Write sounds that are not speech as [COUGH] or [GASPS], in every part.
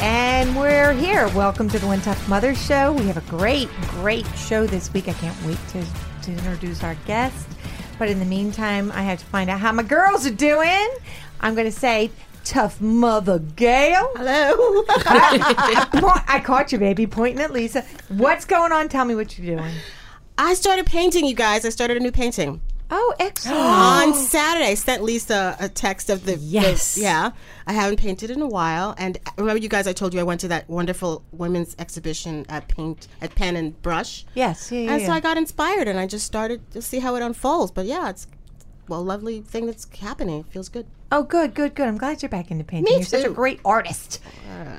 And we're here. Welcome to the One Tough Mother Show. We have a great, great show this week. I can't wait to, to introduce our guest. But in the meantime, I have to find out how my girls are doing. I'm going to say, Tough Mother Gail. Hello. [LAUGHS] I, I, I caught you, baby, pointing at Lisa. What's going on? Tell me what you're doing. I started painting, you guys. I started a new painting. Oh, [GASPS] excellent. On Saturday, I sent Lisa a text of the. the- Yes. yeah. I haven't painted in a while. And remember, you guys, I told you I went to that wonderful women's exhibition at Paint, at Pen and Brush. yes, yeah, yeah, And so yeah. I got inspired and I just started to see how it unfolds. But yeah, it's well, lovely thing that's happening. It feels good. Oh, good, good, good. I'm glad you're back into painting. Me you're such a great artist.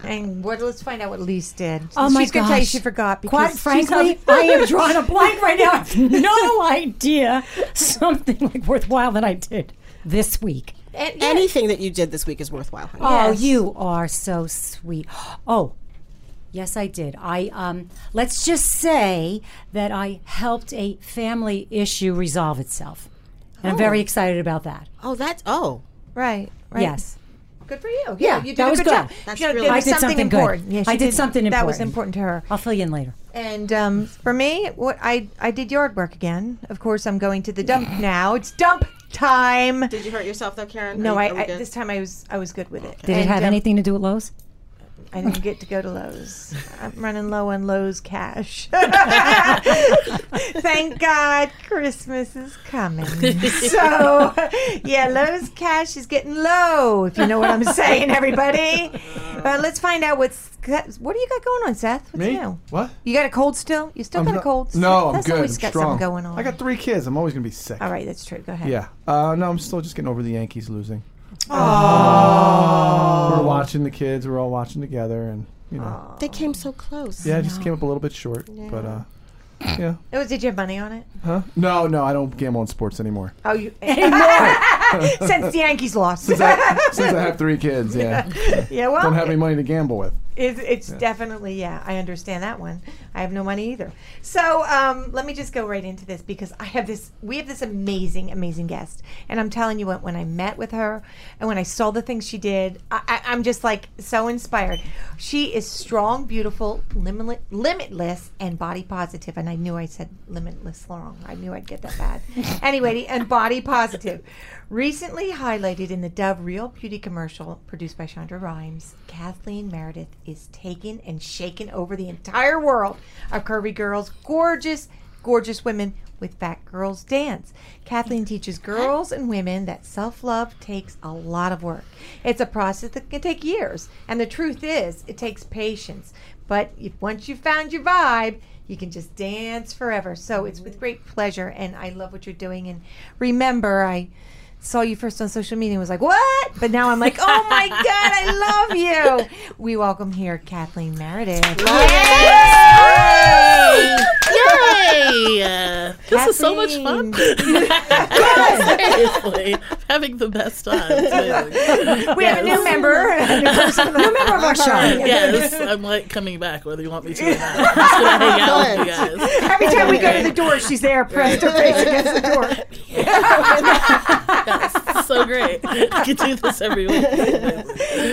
and what? Let's find out what Lise did. Oh my she's gonna tell you gosh. she forgot. Because Quite frankly, [LAUGHS] I am drawing a blank right now. [LAUGHS] I have no idea something like worthwhile that I did this week. And- yeah. Anything that you did this week is worthwhile. honey. Oh, Yes. you are so sweet. Oh, yes, I did. I um, let's just say that I helped a family issue resolve itself, and I'm very excited about that. Oh, that's oh. Right, right. Yes. Good for you. Yeah, you did that a was good, good. job. That's You know, really- I did something, something good. important. Yeah, I she did something That was important. important to her. I'll fill you in later. And um, for me, what I I did yard work again. Of course, I'm going to the dump now. It's dump time. Did you hurt yourself though, Karen? No, I, you- are we I this time I was I was good with it. Did it have um, anything to do with Lowe's? I didn't get to go to Lowe's. I'm running low on Lowe's cash. [LAUGHS] Thank God Christmas is coming. [LAUGHS] So, yeah, Lowe's cash is getting low, if you know what I'm saying, everybody. But let's find out what's what do you got going on, Seth? What's Me? new? What? You got a cold still? You still I'm got a not- cold? No, I'm That's good. always I'm got strong. something going on. I got three kids. I'm always gonna be sick. All right, that's true. Go ahead. Yeah. Uh, no, I'm still just getting over the Yankees losing. We're watching the kids. We're all watching together, and you know, They came so close. yeah, I just came up a little bit short, but uh, yeah. Oh, did you have money on it? Huh? No, no, I don't gamble on sports anymore. Oh, you [LAUGHS] [LAUGHS] since the Yankees lost. Since I, since I have three kids, yeah, [LAUGHS] yeah, well, don't have any money to gamble with. It's, it's definitely yeah. I understand that one. I have no money either. So um, let me just go right into this because I have this. We have this amazing, amazing guest, and I'm telling you what. When I met with her and when I saw the things she did, I, I, I'm just like so inspired. She is strong, beautiful, limitless, limitless, and body positive. And I knew I said limitless wrong. I knew I'd get that bad. [LAUGHS] anyway, and body positive. Recently highlighted in the Dove Real Beauty commercial produced by Shonda Rhimes, Kathleen Meredith is taken and shaken over the entire world of curvy girls, gorgeous, gorgeous women with Fat Girls Dance. Kathleen teaches girls and women that self love takes a lot of work. It's a process that can take years, and the truth is, it takes patience. But if once you've found your vibe, you can just dance forever. So it's with great pleasure, and I love what you're doing. And remember, I saw you first on social media and was like, what? But now I'm like, oh my [LAUGHS] God, I love you. We welcome here Kathleen Meredith. Yay! Yay! Uh, this is so much fun. Seriously, having the best time. too. [LAUGHS] We have a new member. A new person. [LAUGHS] New member of our show. Yes, I'm like coming back whether you want me to or not. I'm just gonna hang out with you guys. Every time we go to the door, she's there, pressed her face against the door. [LAUGHS] Yes, so great. [LAUGHS] I could do this every week.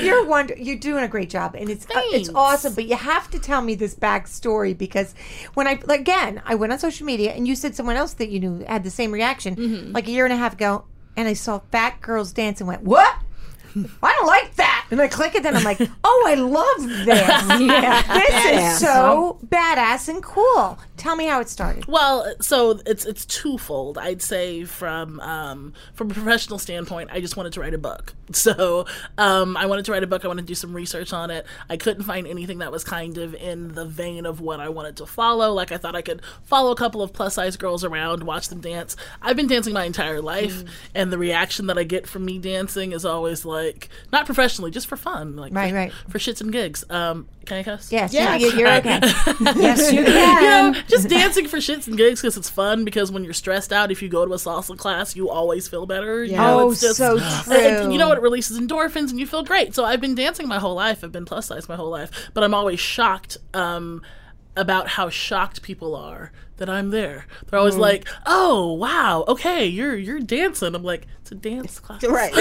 You're wonder. You're doing a great job, and it's uh, it's awesome. But you have to tell me this backstory because when I again I went on social media and you said someone else that you knew had the same reaction Mm-hmm. like a year and a half ago, and I saw fat girls dance and went what? I don't like that. And I click it, then I'm like, oh, I love this. [LAUGHS] yeah, this Badass. is so badass and cool. Tell me how it started. Well, so it's it's twofold. I'd say from um, from a professional standpoint, I just wanted to write a book. [LAUGHS] So um, I wanted to write a book. I wanted to do some research on it. I couldn't find anything that was kind of in the vein of what I wanted to follow. Like I thought I could follow a couple of plus size girls around, watch them dance. I've been dancing my entire life, and the reaction that I get from me dancing is always like not professionally, just for fun, like Right, for, right. for shits and gigs. Um, can I cuss? Yes, Yeah. you- you're okay. [LAUGHS] yes, you you can. know, just dancing for shits and gigs because it's fun. Because when you're stressed out, if you go to a salsa class, you always feel better. You Yeah. know, Oh, it's just, so it- it- true. you know, what? it releases endorphins and you feel great. So I've been dancing my whole life. I've been plus size my whole life, but I'm always shocked um, about how shocked people are that I'm there. They're always like, "Oh, wow, okay, you're you're dancing." I'm like, "It's a dance class." [LAUGHS] Right.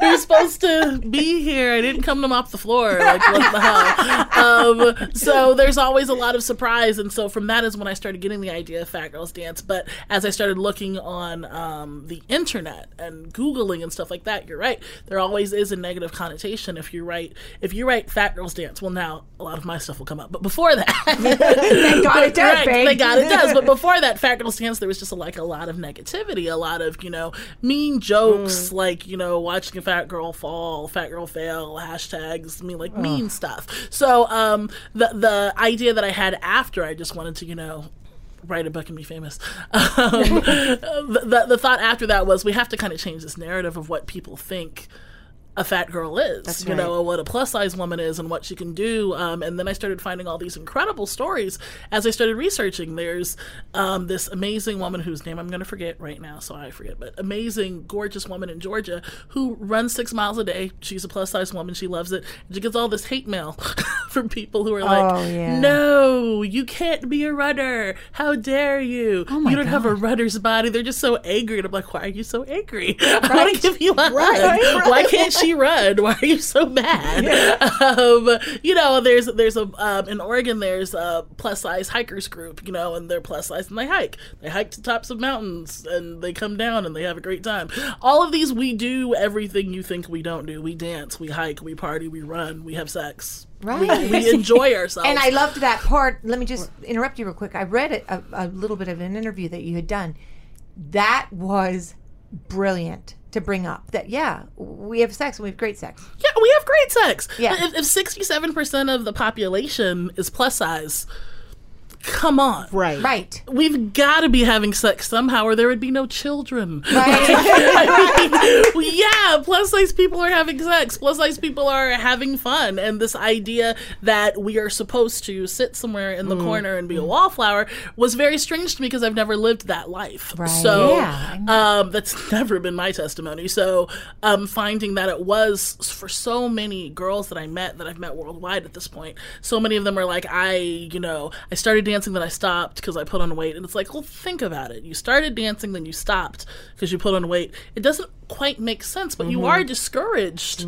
We're supposed to be here. I didn't come to mop the floor. Like, what the hell? Um, so there's always a lot of surprise. And so from that is when I started getting the idea of Fat Girls Dance. But as I started looking on um, the internet and Googling and stuff like that, you're right. There always is a negative connotation if you write, if you write Fat Girls Dance. Well, now a lot of my stuff will come up. But before that, [LAUGHS] Thank got it [LAUGHS] does, Right, babe. Thank God it does. But before that, Fat Girls Dance, there was just like a lot of negativity, a lot of you know mean jokes, Mm. like you know watching a fat girl fall, fat girl fail, hashtags, mean like Oh. mean stuff. So um, the the idea that I had after, I just wanted to you know write a book and be famous. [LAUGHS] Um, the, [LAUGHS] the the thought after that was we have to kind of change this narrative of what people think a fat girl is, you know, what a plus size woman is and what she can do. Um, and then I started finding all these incredible stories as I started researching. There's um, this amazing woman whose name I'm going to forget right now, so I forget, but amazing, gorgeous woman in Georgia who runs six miles a day. She's a plus size woman. She loves it. She gets all this hate mail [LAUGHS] from people who are like, Oh, yeah. no, you can't be a runner. How dare you? Oh you don't have a runner's body. They're just so angry. And I'm like, why are you so angry? [LAUGHS] I want to give you a hug. Why can't she run? Why are you so mad? Um, you know, there's there's a um, in Oregon there's a plus size hikers group. You know, and they're plus size and they hike. They hike to tops of mountains and they come down and they have a great time. All of these we do everything you think we don't do. We dance, we hike, we party, we run, we have sex. Right. We, we enjoy ourselves. And I loved that part. Let me just interrupt you real quick. I read a, a little bit of an interview that you had done. That was brilliant to bring up. That yeah, we have sex and we have great sex. Yeah, we have great sex. Yeah. If, if 67% of the population is plus size, come on. Right. Right. We've got to be having sex somehow, or there would be no children. Right. I [LAUGHS] mean, yeah, plus size people are having sex. Plus size people are having fun, and this idea that we are supposed to sit somewhere in the Mm. corner and be a wallflower was very strange to me because I've never lived that life. Right. So Yeah, um, that's [LAUGHS] never been my testimony. So um, finding that it was for so many girls that I met that I've met worldwide at this point. So many of them are like, I, you know, I started dancing, then I stopped because I put on weight, and it's like, well, think about it. You started dancing, then you stopped because you put on weight. It doesn't quite make sense, but you are discouraged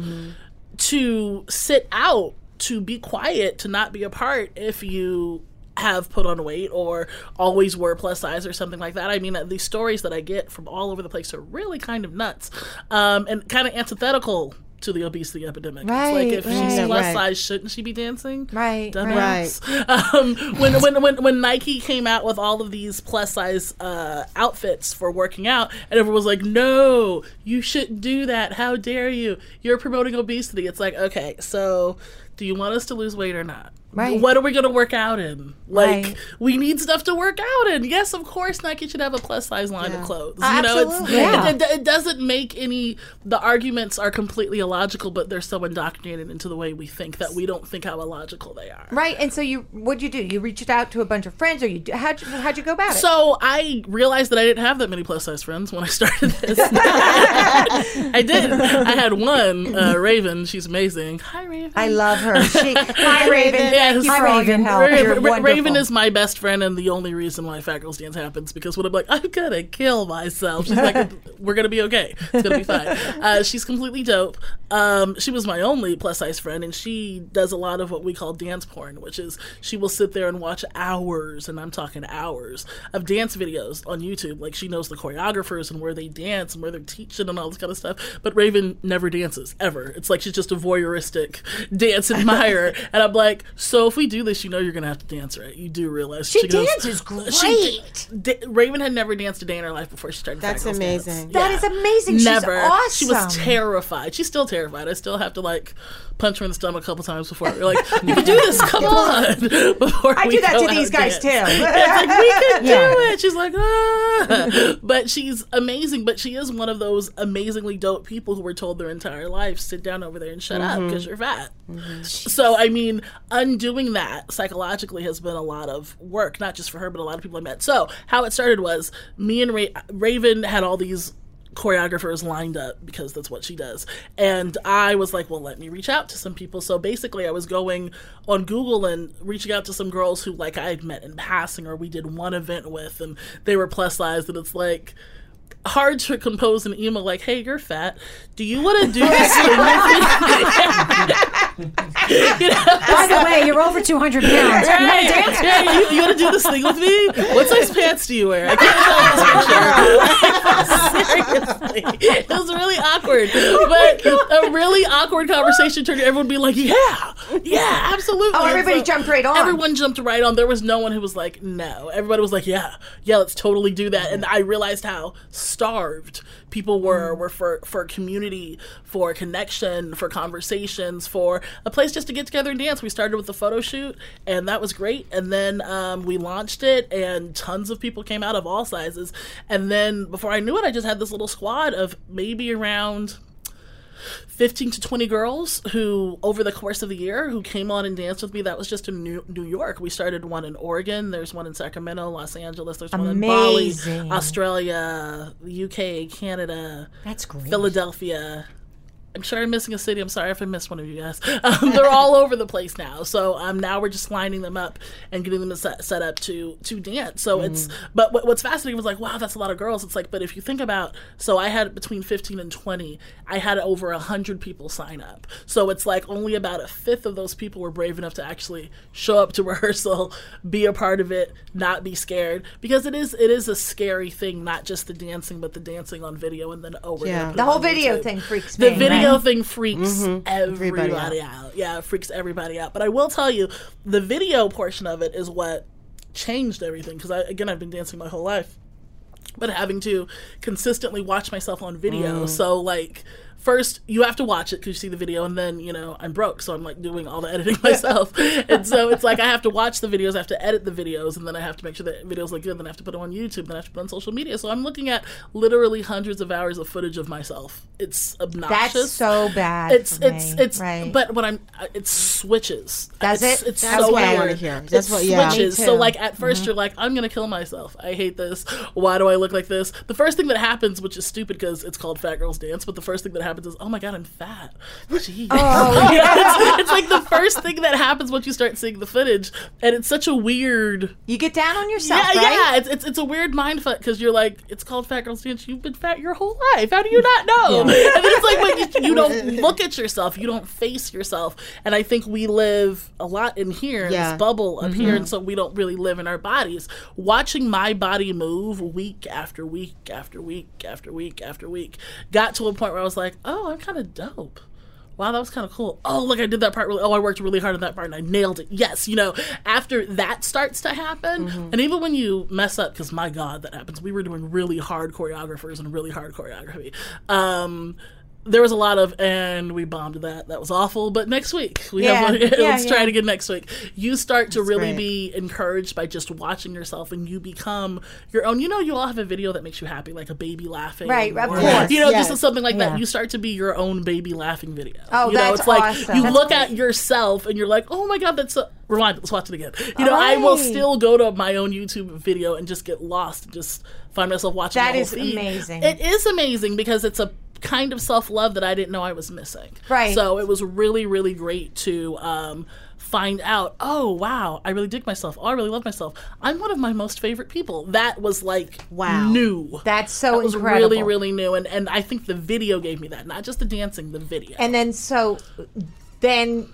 to sit out, to be quiet, to not be a part if you have put on weight or always were plus size or something like that. I mean, these stories that I get from all over the place are really kind of nuts um, and kind of antithetical to the obesity epidemic. it's like Right, if she's right. plus Right. size, shouldn't she be dancing? Right, Dumbass. [LAUGHS] Um, when, when when when Nike came out with all of these plus size uh, outfits for working out, and everyone was like, "No, you shouldn't do that. How dare you? You're promoting obesity." It's like, okay, so do you want us to lose weight or not? Right. What are we going to work out in? Like, Right. we need stuff to work out in. Yes, of course, Nike should have a plus size line of clothes. Uh, You know, it's, absolutely. Yeah. it, it, it doesn't make any. The arguments are completely illogical, but they're so indoctrinated into the way we think that we don't think how illogical they are. Right. And so you, what'd you do? You reached out to a bunch of friends, or you how'd you, how'd you go about it? So I realized that I didn't have that many plus size friends when I started this. [LAUGHS] I did. I had one, uh, Raven. She's amazing. Hi, Raven. I love her. She, hi [LAUGHS] Raven. Yeah, Yes. Hi, for all your Raven. help. Ra- You're Ra- Raven is my best friend and the only reason why Fat Girls Dance happens because when I'm like, I'm gonna kill myself, she's like, [LAUGHS] we're gonna be okay. It's gonna be fine. Uh, she's completely dope. Um, she was my only plus size friend, and she does a lot of what we call dance porn, which is she will sit there and watch hours, and I'm talking hours, of dance videos on YouTube. Like she knows the choreographers and where they dance and where they're teaching and all this kind of stuff. But Raven never dances ever. It's like she's just a voyeuristic dance [LAUGHS] admirer, and I'm like, so if we do this, you know you're gonna have to dance, right? You do realize She goes- dances [LAUGHS] She great. da- Raven had never danced a day in her life before she started. Fat That's Girls Dance. amazing. That is amazing. She's Never. She was terrified. She's still terrified. I still have to like punch her in the stomach a couple times before we're like, [LAUGHS] you can do this. Come on. [LAUGHS] Before I we do that go to these guys dance. too. Yeah, it's like we can Yeah. do it. She's like, ah. but she's amazing. But she is one of those amazingly dope people who were told their entire life, sit down over there and shut up because you're fat. Mm-hmm. So I mean, undoing that psychologically has been a lot of work, not just for her, but a lot of people I met. So how it started was me and Ra- Raven had all these choreographers lined up because that's what she does. And I was like, well, let me reach out to some people. So basically, I was going on Google and reaching out to some girls who, like, I had met in passing or we did one event with, and they were plus size. And it's like, hard to compose an email like, "Hey, you're fat. Do you want to do this thing [LAUGHS] you know, By the way, you're over 200 pounds. Right. Yeah, you, you want to do this thing with me? What size pants do you wear? I can't tell this picture. [LAUGHS] Seriously, it was really awkward. But a really awkward conversation turned everyone being like, "Yeah, yeah, absolutely." Oh, everybody jumped right on. Everyone jumped right on. There was no one who was like, "No." Everybody was like, "Yeah, yeah, let's totally do that." And I realized how starved people were were for for community, for connection, for conversations, for a place just to get together and dance. We started with the photo shoot, and that was great. And then um, we launched it, and tons of people came out of all sizes. And then before I knew it, I just had this little squad of maybe around. 15 to 20 girls who over the course of the year who came on and danced with me. That was just in new, new york. We started one in oregon there's one in sacramento los angeles there's one in bali australia uk canada That's great. philadelphia I'm sure I'm missing a city. I'm sorry if I missed one of you guys. [LAUGHS] Um, they're all [LAUGHS] over the place now. So um, now we're just lining them up and getting them set, set up to to dance. So it's but what, what's fascinating was like, wow, that's a lot of girls. It's like, but if you think about, so I had between 15 and 20. I had over a hundred people sign up. So it's like only about a fifth of those people were brave enough to actually show up to [LAUGHS] rehearsal, be a part of it, not be scared because it is it is a scary thing, not just the dancing, but the dancing on video and then oh, Yeah. The whole video YouTube. thing freaks The me. video right? thing freaks mm-hmm. everybody, Everybody out. Yeah, it freaks everybody out. But I will tell you, the video portion of it is what changed everything. Because I, again, I've been dancing my whole life, but having to consistently watch myself on video. Mm. So like. First, you have to watch it because you see the video, and then you know I'm broke, so I'm like doing all the [LAUGHS] editing myself, and so it's like I have to [LAUGHS] watch the videos, I have to edit the videos, and then I have to make sure that videos look good. Then I have to put them on YouTube, then I have to put on social media. So I'm looking at literally hundreds of hours of footage of myself. It's obnoxious. That's so bad. It's it's me. it's right. but when I'm it switches. that's it's, it? It's That's so what I weird. wanna hear. That's it what- yeah. switches. So like at 1st you mm-hmm. you're like I'm gonna kill myself. I hate this. Why do I look like this? The first thing that happens, which is stupid because it's called Fat Girls Dance, but the first thing that happens is oh my god I'm fat. Jeez. Oh, [LAUGHS] it's, it's like the first thing that happens once you start seeing the footage, and it's such a weird you get down on yourself, yeah, right? yeah, it's, it's it's a weird mind fuck because you're like, it's called Fat Girls Dance. You've been fat your whole life. How do you not know? [LAUGHS] And then it's like when you, you don't [LAUGHS] look at yourself, you don't face yourself. And I think we live a lot in here, Yeah. this bubble up mm-hmm. here, and so we don't really live in our bodies. Watching my body move week after week after week after week after week got to a point where I was like, oh, I'm kind of dope wow, that was kind of cool. Oh, look, I did that part really. Oh, I worked really hard on that part and I nailed it. Yes, you know, after that starts to happen, and even when you mess up, because my God, that happens. We were doing really hard choreographers and really hard choreography. Um, there was a lot of, and we bombed that. That was awful. But next week, we Yeah, have. yeah, [LAUGHS] let's try it again next week. You start to really great. be encouraged by just watching yourself, and you become your own. You know, you all have a video that makes you happy, like a baby laughing, Right, of or, course. You know, Yes. just something like Yeah. that. You start to be your own baby laughing video. Oh, you know, that's it's like awesome. you That's look at yourself and you're like, oh my god, that's so rewind. Let's watch it again. You know, All I will still go to my own YouTube video and just get lost and just find myself watching. That is amazing. It is amazing because it's a kind of self love that I didn't know I was missing. Right. So it was really, really great to um, find out, oh wow, I really dig myself. Oh, I really love myself. I'm one of my most favorite people. That was like Wow. new. That's so that was incredible. really really new, and and I think the video gave me that, not just the dancing, the video. And then so then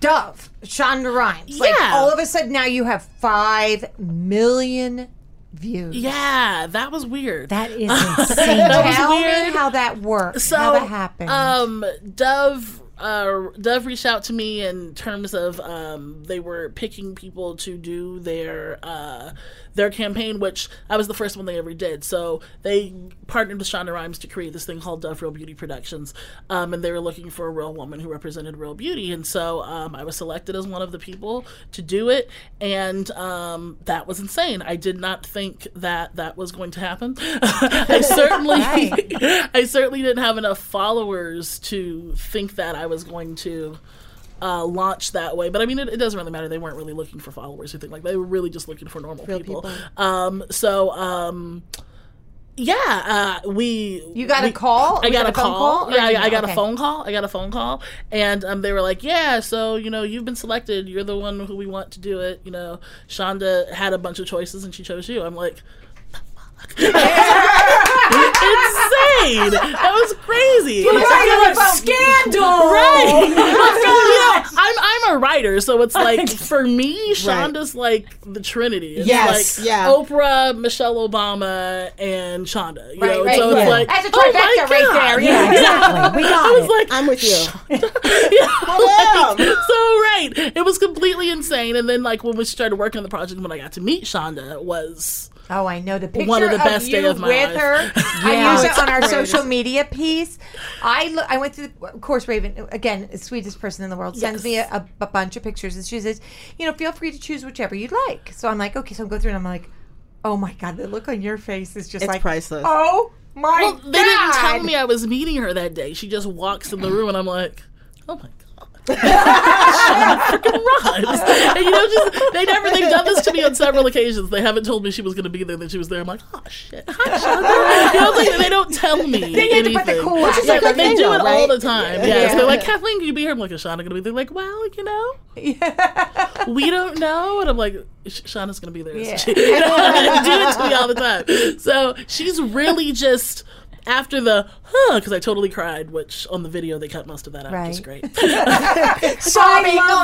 Dove, Shonda Rhimes. Like Yeah. all of a sudden now you have five million views. yeah, that was weird. That is [LAUGHS] insane. That was Tell weird. me how that worked. so how that happened. Um, Dove. Uh, Dove reached out to me in terms of um, they were picking people to do their uh, their campaign, which I was the first one they ever did. So they partnered with Shonda Rhimes to create this thing called Dove Real Beauty Productions, um, and they were looking for a real woman who represented real beauty. And so um, I was selected as one of the people to do it, and um, that was insane. I did not think that that was going to happen. [LAUGHS] I [LAUGHS] certainly, [LAUGHS] I certainly didn't have enough followers to think that I was going to uh, launch that way. But I mean, it, it doesn't really matter. They weren't really looking for followers. or anything like they were really just looking for normal people. people. Um, so. Um, yeah, uh, we. You got a call? I got a a phone call. call Yeah, I, I got okay. a phone call. I got a phone call, and um, they were like, "Yeah, so you know, you've been selected. You're the one who we want to do it. You know, Shonda had a bunch of choices, and she chose you." I'm like, insane. That was crazy. Scandal. Right. [LAUGHS] you know, I'm I'm a writer, so it's like for me, Shonda's like the Trinity. It's Yes, like yeah. Oprah, Michelle Obama, and Shonda. You Right, know, right, so yeah. it's like That's a oh trifecta right there, Yeah, exactly. We got I was it. like, I'm with you. [LAUGHS] yeah, like, so right. It was completely insane. And then like when we started working on the project, when I got to meet Shonda, it was Oh, I know the picture One of the best you day of my with life. her. [LAUGHS] I Yeah. use it on our social media piece. I look, I went through. Of course, Raven again, the sweetest person in the world sends me a, a, bunch of pictures, and she says, "You know, feel free to choose whichever you'd like." So I'm like, okay, so I'm going through, and I'm like, oh my god, the look on your face is just It's like priceless. Oh my Well, god! they didn't tell me I was meeting her that day. She just walks in the room, and I'm like, oh my Shonda freaking Rhimes. And you know, just they never they've done this to me on several occasions. They haven't told me she was going to be there, that she was there. I'm like, oh shit, hi Shonda. You know, like, they don't tell me. They need to put the anything. cool Yeah, but they do it though, all right? the time. Yes, Yeah. they're like, Kathleen, can you be here? I'm like, is Shonda going to be there? Like, well, you know, yeah. we don't know. And I'm like, Sh- Shonda's going to be there. Yeah. She- [LAUGHS] do it to me all the time. So she's really just after the huh because I totally cried, which on the video they cut most of that out, which is Right. great. [LAUGHS] [LAUGHS] Oh my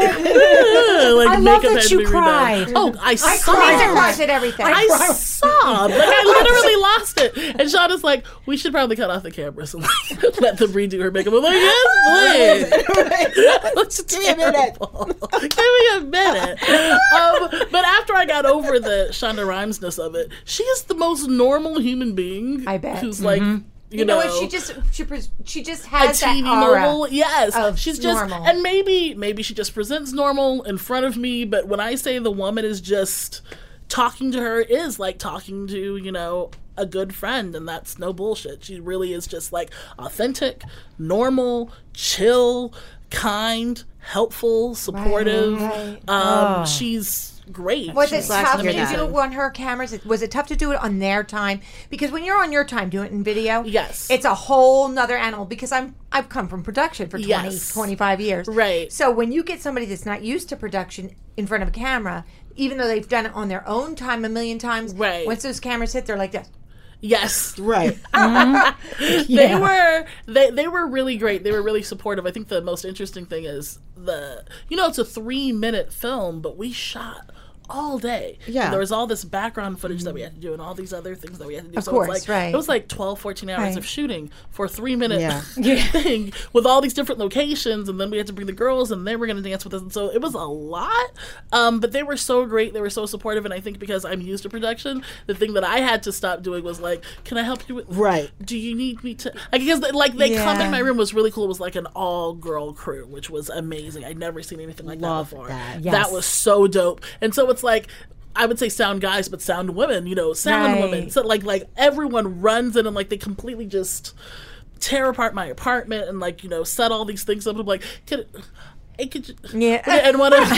[LAUGHS] like I love that you redone. cried. Oh, I, Lisa sobbed. at everything. I sobbed. Like I literally lost it. And Shonda's like, we should probably cut off the cameras and like, let them redo her makeup. I'm like, yes, please. That's Give me a minute. Give me a minute. Um, but after I got over the Shonda Rhimesness of it, she is the most normal human being. I bet. Who's like, you, you know what? She just she pres- she just a has that aura. normal. Yes, of she's just normal. and maybe maybe she just presents normal in front of me. But when I say the woman is just talking to her is like talking to you know a good friend, and that's no bullshit. She really is just like authentic, normal, chill, kind, helpful, supportive. right. Um, she's great. Was it She's glad to tough to that. do on her cameras? Was it tough to do it on their time? Because when you're on your time doing it in video, Yes. it's a whole nother animal. Because I'm I've come from production for 20, Yes. 25 years, Right. So when you get somebody that's not used to production in front of a camera, even though they've done it on their own time a million times, Right. Once those cameras hit, they're like this. yes. Right. [LAUGHS] they mm-hmm. were they they were really great. They were really supportive. I think the most interesting thing is the you know it's a three minute film, but we shot all day. Yeah. And there was all this background footage that we had to do and all these other things that we had to do. Of so course, it's like right. it was like 12, 14 hours Right. of shooting for three minute Yeah. [LAUGHS] thing with all these different locations and then we had to bring the girls and they were gonna dance with us and so it was a lot. Um, but they were so great, they were so supportive and I think because I'm used to production, the thing that I had to stop doing was like, Can I help you with Right. do you need me to because like they come in my room was really cool it was like an all girl crew which was amazing i'd never seen anything like Love that before that. Yes. that was so dope and so it's like I would say sound guys, but sound women, you know, sound Right. women. So like like everyone runs in and like they completely just tear apart my apartment and like, you know, set all these things up. I'm like, could it could you, Yeah. [LAUGHS] and one of one [LAUGHS]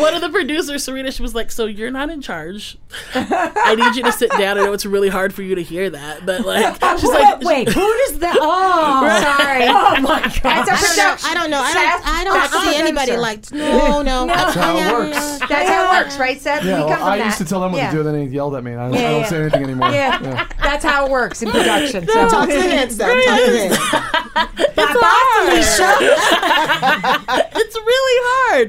one of the producers, Serena, she was like, "So you're not in charge. I need you to sit down. I know it's really hard for you to hear that, but like, [LAUGHS] she's like, Wait, who does that? Oh, Sorry. Oh my god! That's a I don't know. production. I don't know. I don't. I don't that's see anybody like. No, no. That's how it works. That's how it works, right, Seth? Yeah, well, I that. used to tell them what yeah. to do, then they yelled at me. And I don't, Yeah, I don't yeah. say anything anymore. Yeah. that's how it works in production. So. Talk to the hands, Sam. Talk to the hands. [LAUGHS] it's really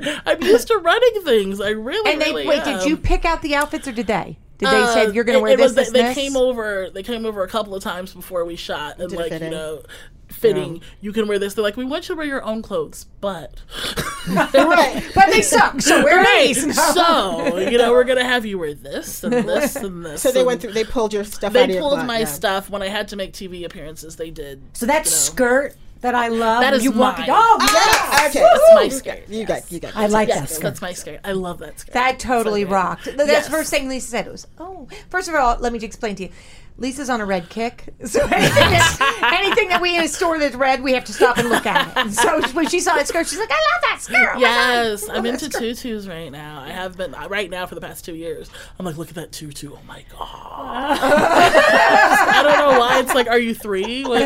hard. I'm used to running things. I really, And they really wait. am. Did you pick out the outfits, or did they? Did they Uh, say you're going to wear it this, was- this, they, this? they came over. They came over a couple of times before we shot, and Did like you know, fitting. You can wear this. They're like, we want you to wear your own clothes, but [LAUGHS] right. but they suck. So wear right. these. So you know, we're gonna have you wear this and this [LAUGHS] and this. So they went through. They pulled your stuff. out They of your pulled my yeah. stuff when I had to make TV appearances. They did. So that you know. skirt that I love. That is you walk. mine. Oh, Ah, okay. That's my skirt. You got. You got. I like that skirt. that's my skirt. I love that skirt. That totally So rocked. That's Yes. the first thing Lisa said. It was, oh, first of all, let me explain to you. Lisa's on a red kick, [LAUGHS] so anything that, anything that we in a store that's red, we have to stop and look at it. So [LAUGHS] when she saw that skirt, she's like, "I love that skirt." Oh my God. Yes, I I'm into that skirt. tutus right now. I have been uh, right now for the past two years. I'm like, look at that tutu. Oh my god. [LAUGHS] I don't know why. It's like, are you three? Like,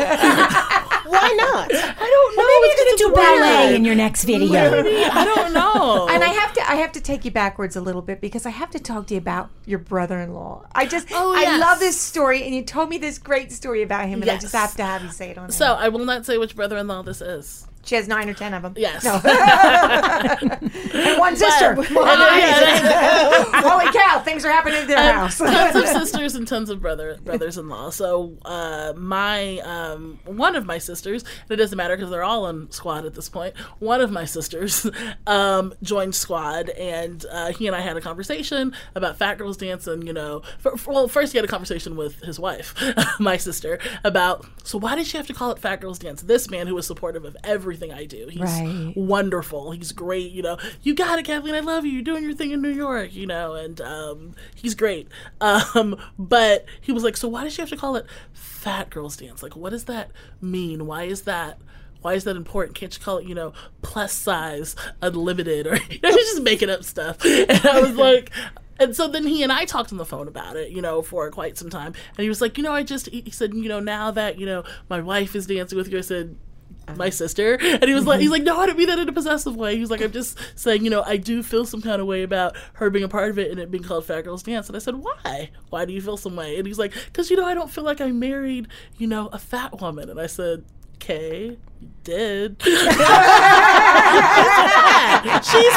Why not? [LAUGHS] I don't know. Maybe It's you're gonna do weird. ballet in your next video. Maybe. I don't [LAUGHS] know. And I have to, I have to take you backwards a little bit because I have to talk to you about your brother-in-law. I just, [GASPS] Oh, I love this story, and you told me this great story about him, and I just have to have you say it on. so air. I will not say which brother-in-law this is. She has nine or ten of them. Yes. [LAUGHS] and one sister. And, yeah, Holy cow! Things are happening in their house. tons of sisters and tons of brother brothers-in-law. So uh, my um, one of my sisters, and it doesn't matter because they're all in squad at this point. One of my sisters [LAUGHS] um, joined squad, and uh, he and I had a conversation about Fat Girls Dance, and you know, for, for- well, first he had a conversation with his wife, [LAUGHS] my sister, about so why did she have to call it Fat Girls Dance? This man who was supportive of everything I do, he's Right. wonderful. He's great. You know, you got it, Kathleen. I love you. You're doing your thing in New York. You know, and um, he's great. [LAUGHS] Um, but he was like, so why does she have to call it Fat Girls Dance? Like, what does that mean? Why is that? Why is that important? Can't you call it, you know, plus size, unlimited, or [LAUGHS] you know, just making up stuff? [LAUGHS] And I was like. And so then he and I talked on the phone about it, you know, for quite some time. And he was like, you know, I just, he said, you know, now that, you know, my wife is dancing with you, I said, my sister. And he was like, he's like, no, I don't mean that in a possessive way. He was like, I'm just saying, you know, I do feel some kind of way about her being a part of it and it being called Fat Girls Dance. And I said, why? Why do you feel some way? And he's like, because, you know, I don't feel like I married, you know, a fat woman. And I said, okay, did. [LAUGHS] She's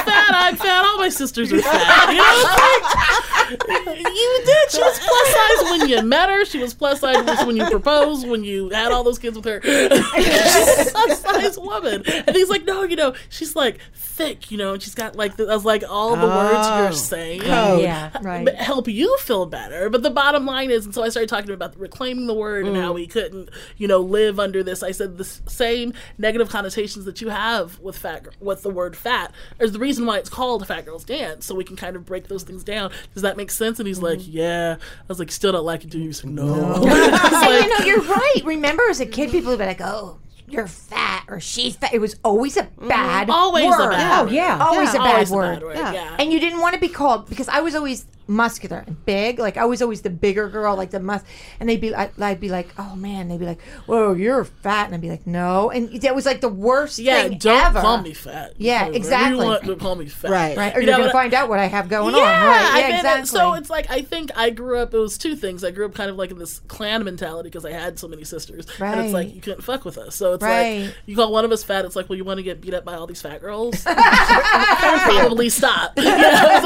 fat, I'm fat, all my sisters are fat. You know, [LAUGHS] you did. She was plus size when you met her. She was plus size when you proposed, when you had all those kids with her. [LAUGHS] She's a plus size woman. And he's like, no, you know, she's like thick, you know, and she's got like, the, I was like, all the words Oh. you're saying Yeah. Right. but help you feel better. But the bottom line is, and so I started talking about reclaiming the word and Mm. how we couldn't, you know, live under this. I said the same negative connotations that you have with fat, with the word fat, is the reason why it's called Fat Girls Dance. So we can kind of break those things down. Does that make sense? And he's like, Mm-hmm. yeah. I was like, still don't like it, do you? He's like, no. [LAUGHS] And you know, you're right. Remember, as a kid, people would be like, "Oh, you're fat," or "She's fat." It was always a mm-hmm. bad Always a word. bad Oh, yeah. always Yeah. a bad Always a word. bad word, Yeah. yeah. And you didn't want to be called because I was always muscular and big. Like I was always the bigger girl, like the mus. And they'd be, I, I'd be like, "Oh man," they'd be like, "Whoa, you're fat," and I'd be like, "No," and that was like the worst yeah, thing don't ever. call me fat. Yeah, Whatever exactly. You want to call me fat. Right. Right, or You you're know, gonna but- find out what I have going Yeah, on. Right? Yeah, get it. exactly. So it's like I think I grew up. It was two things. I grew up kind of like in this clan mentality because I had so many sisters, and it's like Right. you couldn't fuck with us. So it's Right. like you call one of us fat. It's like, well, you want to get beat up by all these fat girls? [LAUGHS] Probably stop. [LAUGHS] You know,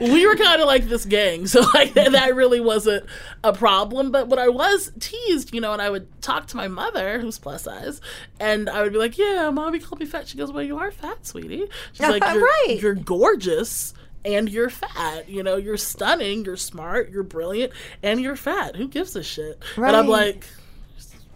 so we were kind of like this gang. So [LAUGHS] like that really wasn't a problem. But when I was teased, you know, and I would talk to my mother, who's plus size, and I would be like, "Yeah, mommy called me fat." She goes, "Well, you are fat, sweetie." She's like, you're, Right. "You're gorgeous." And you're fat, you know. You're stunning. You're smart. You're brilliant, and you're fat. Who gives a shit? Right. And I'm like,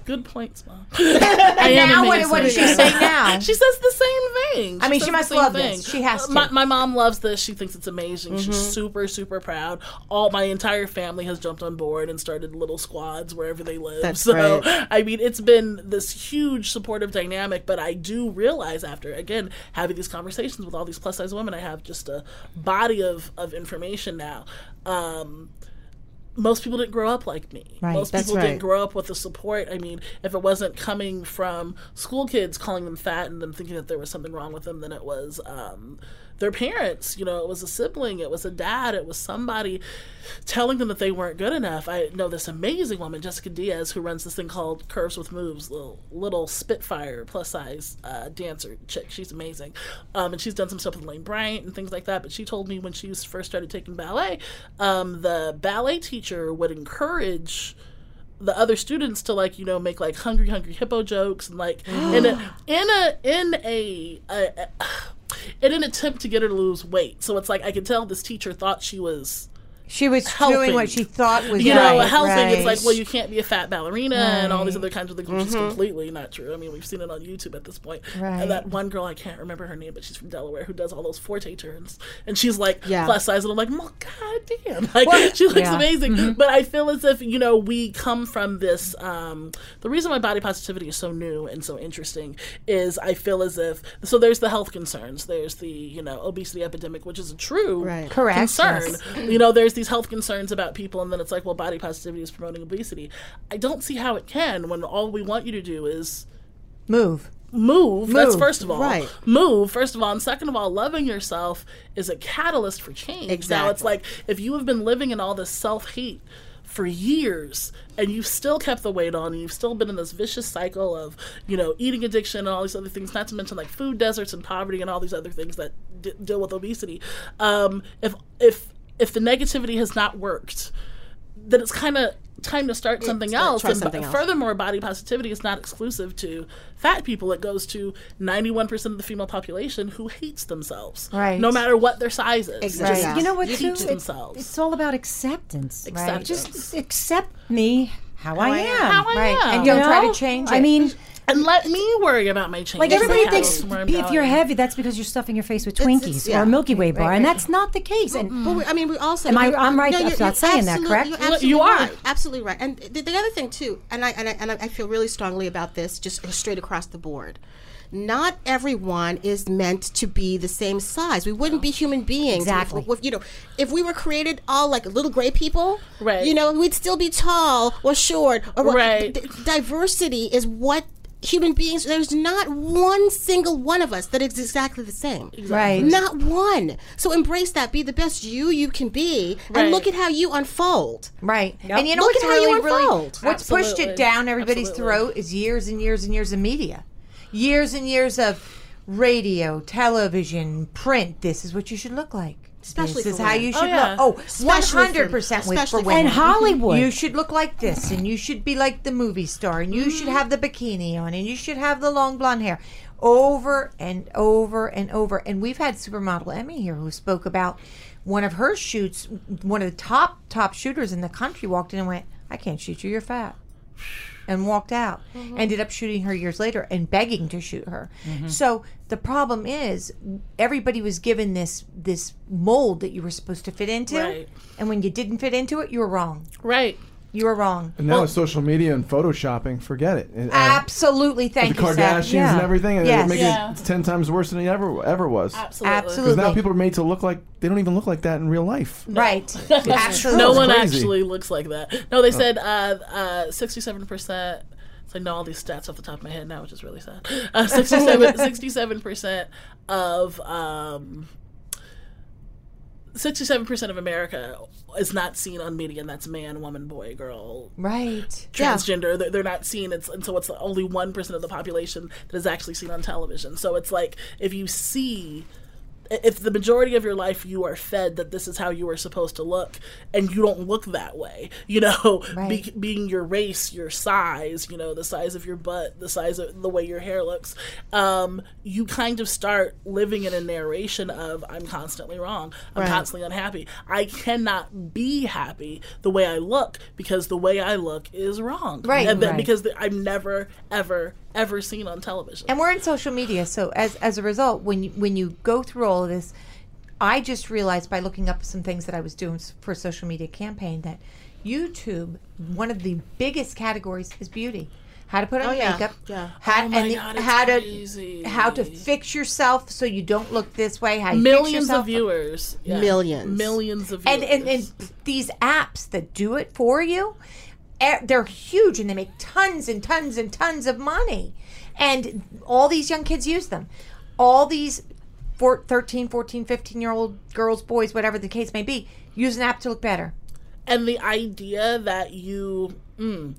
Good points, mom. [LAUGHS] I now, what, what does she say now? [LAUGHS] She says the same thing. I mean, she must love thing. this. She has to. My, my mom loves this. She thinks it's amazing. She's Mhm. super, super proud. All my entire family has jumped on board and started little squads wherever they live. That's so, great. I mean, it's been this huge supportive dynamic. But I do realize after again having these conversations with all these plus size women, I have just a body of of information now. Um, most people didn't grow up like me. Right, Most people right. didn't grow up with the support. I mean, if it wasn't coming from school kids calling them fat and them thinking that there was something wrong with them, then it was um, their parents. You know, it was a sibling, it was a dad, it was somebody telling them that they weren't good enough. I know this amazing woman, Jessica Diaz, who runs this thing called Curves with Moves, little little Spitfire plus size uh, dancer chick. She's amazing, um, and she's done some stuff with Lane Bryant and things like that. But she told me when she first started taking ballet, um, the ballet teacher would encourage the other students to like you know make like hungry hungry hippo jokes and like in a [GASPS] in a in a, a, a in an attempt to get her to lose weight. So it's like i could tell this teacher thought she was She was helping. doing what she thought was you know right, helping it's like well you can't be a fat ballerina and all these other kinds of things which is Mhm. completely not true i mean we've seen it on youtube at this point Right. and that one girl i can't remember her name but she's from delaware who does all those fouetté turns and she's like Yeah. plus size and i'm like oh, god damn like Well, [LAUGHS] she looks yeah. amazing Mhm. but i feel as if you know we come from this um the reason why body positivity is so new and so interesting is i feel as if so there's the health concerns there's the you know obesity epidemic which is a true Right. Correct, concern yes. you know there's these health concerns about people and then it's like well body positivity is promoting obesity. I don't see how it can when all we want you to do is move. move, that's Move, first of all. Right. move first of all and second of all loving yourself is a catalyst for change. Now it's like if you have been living in all this self-hate for years and you've still kept the weight on and you've still been in this vicious cycle of you know eating addiction and all these other things not to mention like food deserts and poverty and all these other things that d- deal with obesity um, if if if the negativity has not worked then it's kind of time to start something to else. try and something b- else. furthermore, body positivity is not exclusive to fat people. It goes to 91% of the female population who hates themselves. Right. No matter what their size is. Exactly. Just You know what? hate Too? It- themselves. it's all about acceptance. Acceptance. Just accept me how, I, I am. am. How I Right. am. And You don't try to know? change I mean, and let me worry about my change. like everybody thinks if you're heavy, that's because you're stuffing your face with Twinkies it's- or yeah. a Milky Way bar, Right, and right. that's not the case. And But we, I mean, we also. Am I- you- I'm right No, about you're, you're saying that, correct? You're absolutely you are. right. Absolutely right. And the, the other thing too, and I and I, and I feel really strongly about this, just straight across the board. Not everyone is meant to be the same size. We wouldn't be human beings. Exactly. If, if, you know, if we were created all like little gray people, Right. You know, we'd still be tall or short. Or Right. d- diversity is what human beings. There's not one single one of us that is exactly the same. Right. Not one. So embrace that. Be the best you you can be, Right. and look at how you unfold. Right. And you know Look what's at how you really, really, unfold. what's pushed it down everybody's Absolutely. throat is years and years and years of media. Years and years of radio, television, print. This is what you should look like. Especially this is for how women. you Oh, should yeah. look. Oh, 100% with, for especially for women. and Hollywood. You should look like this, and you should be like the movie star, and you should mm. have the bikini on, and you should have the long blonde hair. Over and over and over. And we've had supermodel Emmy here who spoke about one of her shoots. One of the top, top shooters in the country walked in and went, I can't shoot you, you're fat. [SIGHS] [LAUGHS] And walked out. Mm-hmm. Ended up shooting her years later and begging to shoot her. Mm-hmm. So the problem is everybody was given this this mold that you were supposed to fit into. Right. And when you didn't fit into it, you were wrong. Right. You were wrong. And now with social media and photoshopping, forget it. And, uh, Absolutely. Thank you. the Kardashians Yeah. and everything, and Yes. they make Yeah. it ten times worse than it ever ever was. Absolutely. Absolutely. Because now people are made to look like they don't even look like that in real life. Right. [LAUGHS] Absolutely. no one crazy. actually looks like that. No, they said uh, uh, 67%. So I know all these stats off the top of my head now, which is really sad. Uh, 67 [LAUGHS] percent of um, 67% of America is not seen on media, and that's man, woman, boy, girl, Right. transgender. They're, they're not seen. It's and so it's only one percent of the population that is actually seen on television. So it's like if you see if the majority of your life you are fed that this is how you are supposed to look and you don't look that way you know [LAUGHS] Right. be, being your race your size you know the size of your butt the size of the way your hair looks um, you kind of start living in a narration of i'm constantly wrong i'm Right. constantly unhappy i cannot be happy the way i look because the way i look is wrong Right, and that- right. because the, i'm never ever ever seen on television and we're in social media so as as a result when you when you go through all of this i just realized by looking up some things that i was doing for a social media campaign that youtube one of the biggest categories is beauty how to put on Oh, yeah. makeup Yeah. how, Oh my and the- God, it's how to crazy. how to fix yourself so you don't look this way how you millions yourself. of viewers Yeah. Millions. millions of viewers and, and and these apps that do it for you they're huge and they make tons and tons and tons of money. And all these young kids use them. All these four, 13 14 15 year old girls boys whatever the case may be use an app to look better. And the idea that you mm,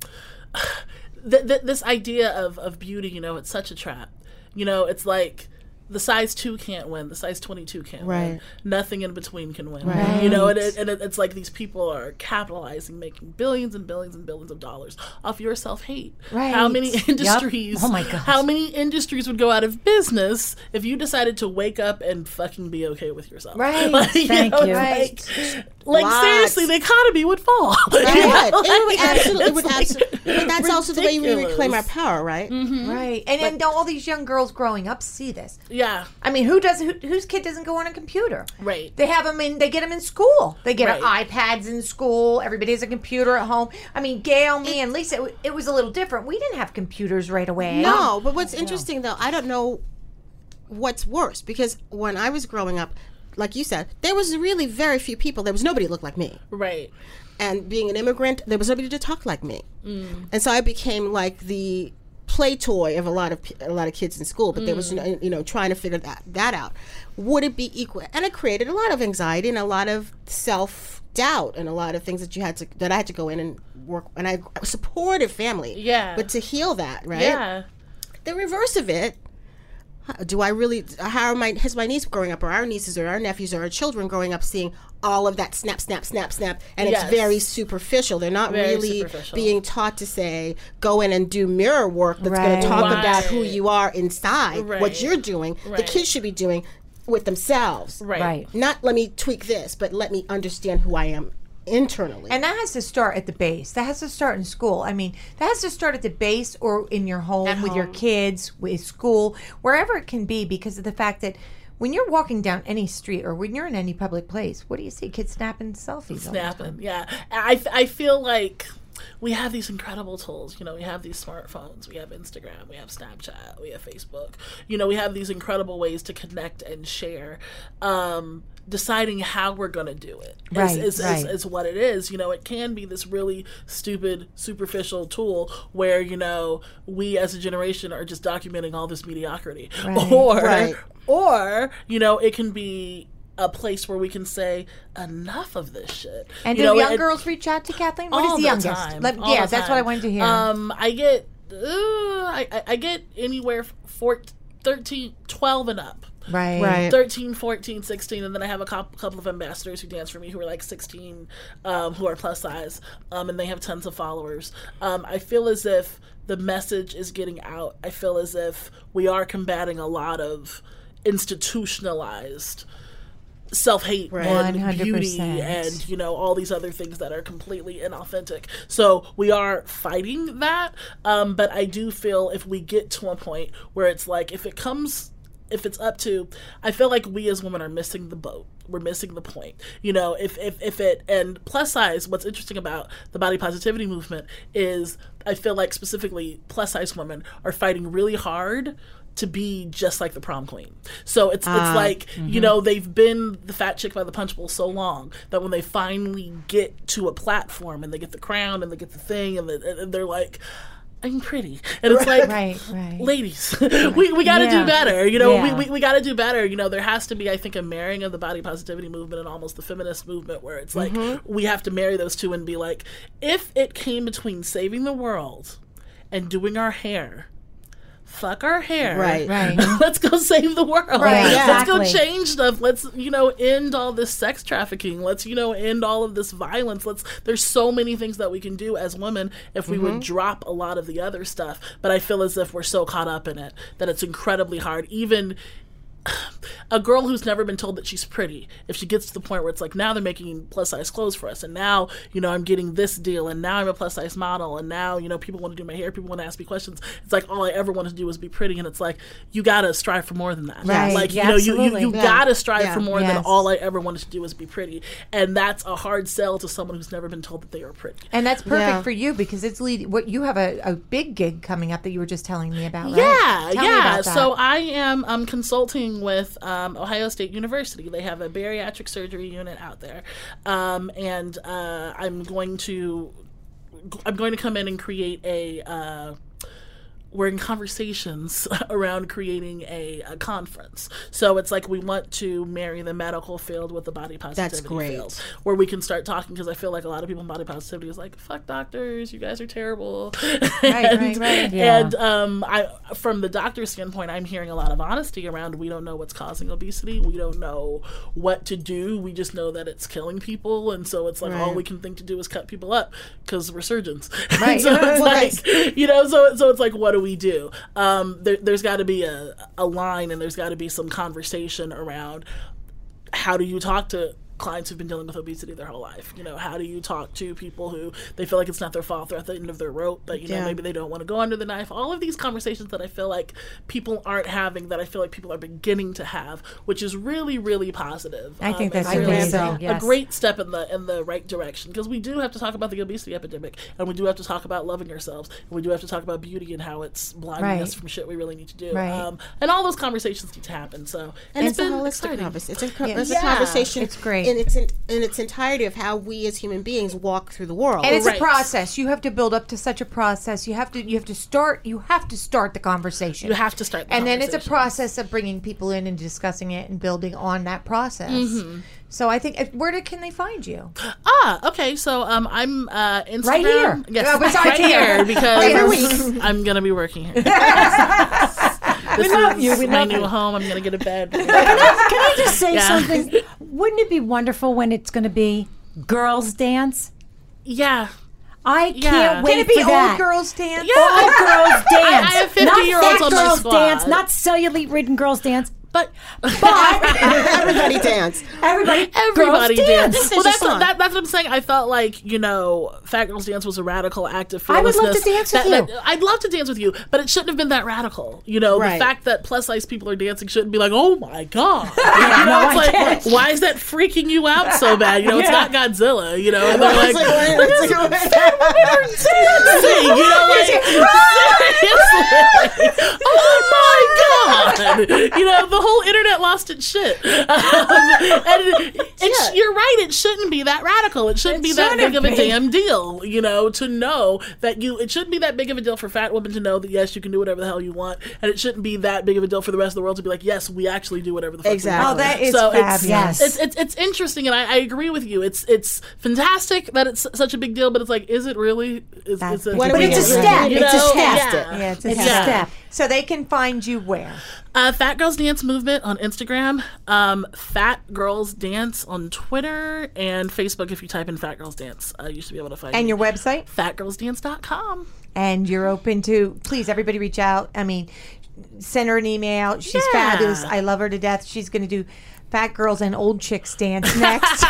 [SIGHS] th- th- this idea of, of beauty you know it's such a trap. You know it's like the size 2 can't win the size 22 can't win Right. nothing in between can win Right. you know and, it, and it, it's like these people are capitalizing making billions and billions and billions of dollars off your self-hate Right. how many Yep. industries Oh my god. how many industries would go out of business if you decided to wake up and fucking be okay with yourself Right. [LAUGHS] Like, Thank know, you. Right. like, like seriously the economy would fall [LAUGHS] Right. You know, it would absolutely, it would like absolutely. But that's also the way we reclaim our power, right? Mm-hmm. right and then all these young girls growing up see this Yeah, i mean who does who, whose kid doesn't go on a computer right. They have them in. They get them in school. They get Right. iPads in school. Everybody has a computer at home. I mean, Gail, me, and Lisa. It, it was a little different. We didn't have computers right away. No, but what's interesting though, I don't know what's worse because when I was growing up, like you said, there was really very few people. There was nobody looked like me. Right. and being an immigrant, there was nobody to talk like me, mm. and so I became like the play toy of a lot of a lot of kids in school. But there was mm. you know trying to figure that that out. Would it be equal? And it created a lot of anxiety and a lot of self doubt and a lot of things that you had to that I had to go in and work. And I a supportive family, Yeah. But to heal that, right? Yeah. the reverse of it do i really how are my has my niece growing up or our nieces or our nephews or our children growing up seeing all of that snap snap snap snap and Yes. it's very superficial they're not Very really being taught to say go in and do mirror work that's going to talk about who you are inside what you're doing the kids should be doing with themselves Right. Right. not let me tweak this but let me understand who i am internally And that has to start at the base. That has to start in school. I mean, that has to start at the base or in your home At with your kids, with school, wherever it can be, because of the fact that when you're walking down any street or when you're in any public place, what do you see? Kids snapping selfies. all the time. Snapping. Yeah. I, I feel like we have these incredible tools. You know, we have these smartphones, we have Instagram, we have Snapchat, we have Facebook. You know, we have these incredible ways to connect and share. Um, deciding how we're going to do it is, Right, is, right. is, is what it is. You know, it can be this really stupid, superficial tool where, you know, we as a generation are just documenting all this mediocrity. [LAUGHS] Or, Right. or, you know, it can be a place where we can say enough of this shit. And you do know, young it- girls reach out to Kathleen? What is the youngest? time, Let- yeah, that's what I wanted to hear. Um, I get, uh, I, I- I get anywhere 14, 13, 12 and up. Right. Right. 13, 14, 16, and then I have a couple, couple of ambassadors who dance for me who are like 16, um, who are plus size, um, and they have tons of followers. Um, I feel as if the message is getting out. I feel as if we are combating a lot of institutionalized self-hate and 100%. beauty and you know all these other things that are completely inauthentic so we are fighting that um, but i do feel if we get to a point where it's like if it comes if it's up to i feel like we as women are missing the boat. We're missing the point. You know if if, if it and plus size what's interesting about the body positivity movement is i feel like specifically plus size women are fighting really hard to be just like the prom queen. So it's it's ah, like you mm-hmm. know they've been the fat chick by the punch bowl so long that when they finally get to a platform and they get the crown and they get the thing and, the, and they're like I'm pretty, and it's like, [LAUGHS] Right, right. ladies, [LAUGHS] we, we got to Yeah. do better. You know, Yeah. we, we, we got to do better. You know, there has to be, I think, a marrying of the body positivity movement and almost the feminist movement where it's like mm-hmm. we have to marry those two and be like, if it came between saving the world and doing our hair, fuck our hair. Right. Right. [LAUGHS] Let's go save the world. Right, Exactly. Let's go change stuff. Let's, you know, end all this sex trafficking. Let's, you know, end all of this violence. Let's there's so many things that we can do as women if we would mm-hmm. drop a lot of the other stuff. But I feel as if we're so caught up in it that it's incredibly hard. Even a girl who's never been told that she's pretty, if she gets to the point where it's like now they're making plus size clothes for us, and now you know I'm getting this deal, and now I'm a plus size model, and now you know people want to do my hair, people want to ask me questions. It's like all I ever wanted to do was be pretty, and it's like you gotta strive for more than that. Right. Like Yeah, you know you you, you Yeah. gotta strive Yeah. for more Yes. than all I ever wanted to do was be pretty, and that's a hard sell to someone who's never been told that they are pretty. And that's perfect Yeah. for you because it's leading. What you have a, a big gig coming up that you were just telling me about, right? Yeah, Tell me yeah. about that. So I am um, consulting with um, Ohio State University. They have a bariatric surgery unit out there, um, and uh, I'm going to I'm going to come in and create a. Uh, we're in conversations [LAUGHS] around creating a, a conference. So it's like we want to marry the medical field with the body positivity That's great. field, where we can start talking because I feel like a lot of people in body positivity is like, "Fuck doctors, you guys are terrible." [LAUGHS] Right, and, right, right. Yeah. and um, I, from the doctor's standpoint, I'm hearing a lot of honesty around. We don't know what's causing obesity. We don't know what to do. We just know that it's killing people, and so it's like all we can think to do is cut people up because we're surgeons. [LAUGHS] Right. so it's Right. like you know, so so it's like, what do we do? Um, there, there's got to be a a line, and there's got to be some conversation around how do you talk to clients who've been dealing with obesity their whole life you know how do you talk to people who they feel like it's not their fault they're at the end of their rope but you know Yeah. maybe they don't want to go under the knife all of these conversations that i feel like people aren't having that i feel like people are beginning to have which is really really positive I think Um, that's and amazing. a great step in the in the right direction because we do have to talk about the obesity epidemic and we do have to talk about loving ourselves and we do have to talk about beauty and how it's blinding Right. us from shit we really need to do Right. um, and all those conversations need to happen so and it's it's, a been holistic exciting. conversation. It's a, co- Yeah. it's a Yeah. conversation. It's great. In its in, in its entirety of how we as human beings walk through the world. and it's Right. a process. You have to build up to such a process. You have to you have to start you have to start the conversation. You have to start the and then it's a process of bringing people in and discussing it and building on that process. Mm-hmm. So I think uh, where do, can they find you? Ah, okay. So um, I'm uh, Instagram. Right here. Yes, Oh, besides right here. here because Every I'm gonna be working here. [LAUGHS] this love is you, we my love new you. home. I'm gonna get a bed. [LAUGHS] Can I just say Yeah. something? Wouldn't it be wonderful when it's going to be girls' dance? yeah. I Yeah. can't wait Can it be for that. old girls dance? Yeah. All girls dance. [LAUGHS] I have 50 not year olds on my girls squad. dance, not cellulite ridden girls dance. But but Everybody dance. Everybody, everybody girls dance. dance. Well, that's what, that, that's what I'm saying. I felt like you know, Fat Girls Dance was a radical act of I would love to fearlessness. dance with you. that- I'd love to dance with you, but it shouldn't have been that radical. You know, Right. the fact that plus size people are dancing shouldn't be like, oh my god. you no, know, I it's get like, it. why is that freaking you out so bad? You know, it's not Godzilla. You know, and they're like, It's like, wait, it's dancing. You know, like seriously. Oh my god. You know, the whole internet lost its shit. [LAUGHS] Um, and it's, you're right. It shouldn't be that radical. It shouldn't It be that shouldn't big of a damn deal. You know, to know that you. It shouldn't be that big of a deal for fat women to know that yes, you can do whatever the hell you want, and it shouldn't be that big of a deal for the rest of the world to be like, yes, we actually do whatever the fuck Exactly. we Oh, that is so fabulous. It's, Yes. it's, it's it's interesting, and I, I agree with you. It's it's fantastic that it's such a big deal, but it's like, is it really? Is, That's is it, But it's a step. You It's a step. Yeah. Yeah, it's a It's a step. So they can find you where? Uh, Fat Girls Dance Movement on Instagram, um, Fat Girls Dance on Twitter, and Facebook. If you type in Fat Girls Dance, uh, you should be able to find And me. your website? fatgirlsdance.com. and you're open to please everybody reach out i mean send her an email she's Yeah. fabulous i love her to death she's going to do fat girls and old chicks dance [LAUGHS] next [LAUGHS]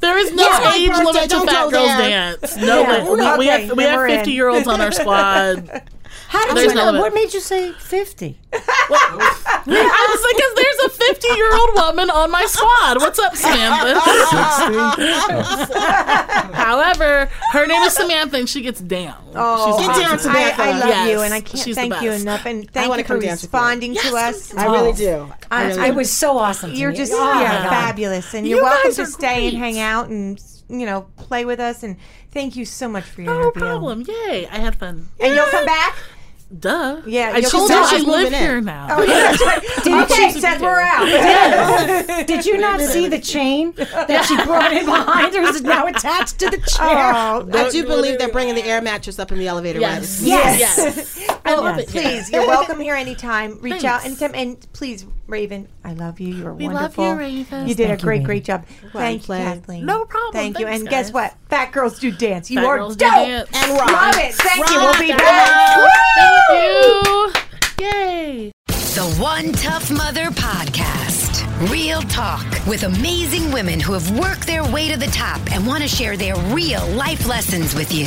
There is no my age limit to don't Fat Girls there. Dance. No, Yeah. we, we Okay, have we have fifty year olds on our squad. How did There's you, no what made you say 50? [LAUGHS] I was like, 'cause there's a fifty year old woman on my squad. What's up, Samantha? [LAUGHS] [LAUGHS] However, her name is Samantha, and she gets down. Oh, She's Get down, awesome. Samantha. I, I love Yes, you and i can't she's the thank you best. enough and thank you for come dance with responding to us I really do. I- really I It was so awesome. to you're me. just Oh, yeah, fabulous and You you're welcome to stay great. and hang out and you know play with us and thank you so much for your No interview problem. Yay! I had fun. and you'll come back Duh. Yeah, I told be you back. she She's lived in. here now. Oh, yeah, that's right. okay, Seth, we're out. [LAUGHS] Did you not see the chain that she brought in behind her? Is now attached to the chair? Oh, I do believe they're bringing the air mattress up in the elevator. Yes. Right? Yes. Yes. I Well, love it. please, you're welcome here [LAUGHS] anytime. Reach out Thanks. anytime, and please, Raven, I love you. You're We love wonderful. you, Raven. You did Thank a great, Raven. great job. Thank you. Kathleen. No problem. Thank you. Thanks, And guess what? Fat girls do dance. You Fat are girls do dope. dance. And rock. Love it. Thank you. We'll be Rock. back. Woo! Thank you. Yay. The One Tough Mother Podcast. Real talk with amazing women who have worked their way to the top and want to share their real life lessons with you.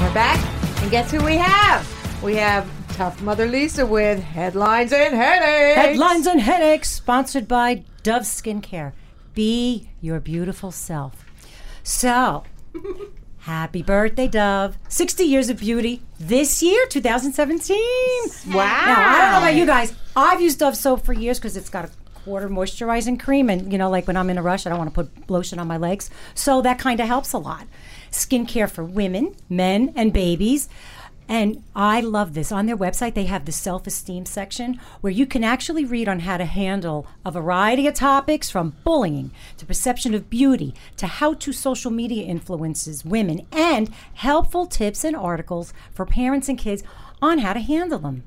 We're back, and guess who we have? We have Tough Mother Lisa with headlines and headaches. Headlines and headaches, sponsored by Dove Skincare. Be your beautiful self. So, happy birthday, Dove. 60 years of beauty this year, 2017. Wow. Now, I don't know about you guys. I've used Dove soap for years because it's got a quarter moisturizing cream. And, you know, like when I'm in a rush, I don't want to put lotion on my legs. So that kind of helps a lot. Skincare for women, men, and babies. And I love this. On their website, they have the self esteem section where you can actually read on how to handle a variety of topics from bullying to perception of beauty to how to social media influences women and helpful tips and articles for parents and kids on how to handle them.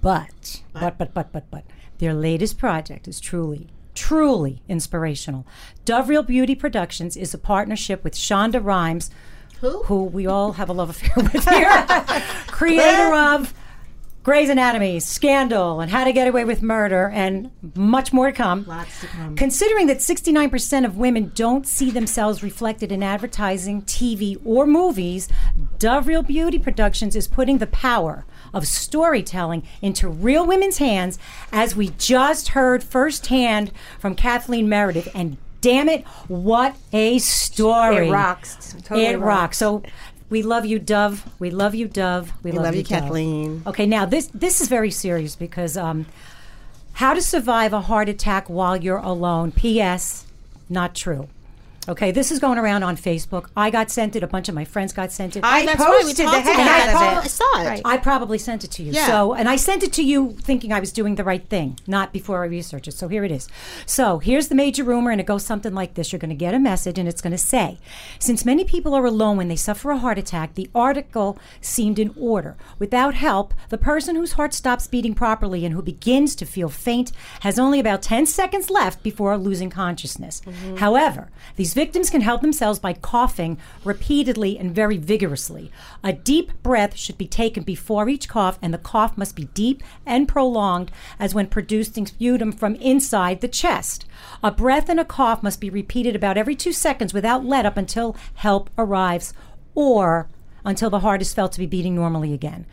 But, but, but, but, but, but, their latest project is truly, truly inspirational. Dove Real Beauty Productions is a partnership with Shonda Rhimes, who, we all have a love affair [LAUGHS] with here, creator of Grey's Anatomy, Scandal, and How to Get Away with Murder, and much more to come. Lots to come. Considering that 69% of women don't see themselves reflected in advertising, TV, or movies, Dove Real Beauty Productions is putting the power of storytelling into real women's hands, as we just heard firsthand from Kathleen Meredith. And damn it, what a story! It rocks. Totally it rocks. So. We love you, Dove. We love you, Dove. We, We love you, Dove. Kathleen. Okay, now this this is very serious because um, how to survive a heart attack while you're alone. P.S. Not true. Okay, this is going around on Facebook. I got sent it. A bunch of my friends got sent it. I That's right. Posted the heck out it. I saw it. Right. I probably sent it to you. Yeah. So, and I sent it to you thinking I was doing the right thing, not before I researched it. So here it is. So here's the major rumor, and it goes something like this: You're going to get a message, and it's going to say, "Since many people are alone when they suffer a heart attack, the article seemed in order. Without help, the person whose heart stops beating properly and who begins to feel faint has only about 10 seconds left before losing consciousness. Mm-hmm. However, these victims can help themselves by coughing repeatedly and very vigorously. A deep breath should be taken before each cough, and the cough must be deep and prolonged as when producing sputum from inside the chest. A breath and a cough must be repeated about every two seconds without let up until help arrives or until the heart is felt to be beating normally again.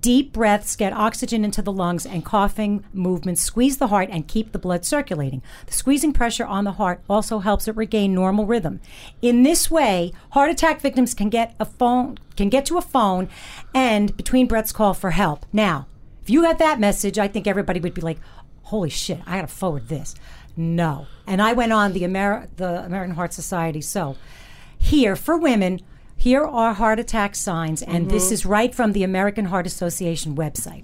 Deep breaths get oxygen into the lungs, and coughing movements squeeze the heart and keep the blood circulating. The squeezing pressure on the heart also helps it regain normal rhythm. In this way, heart attack victims can get a phone can get to a phone and between breaths call for help. Now, if you got that message, I think everybody would be like, "Holy shit, I got to forward this." No. And I went on the Amer- the American Heart Society. So, here for women, here are heart attack signs, and this mm-hmm. is right from the American Heart Association website.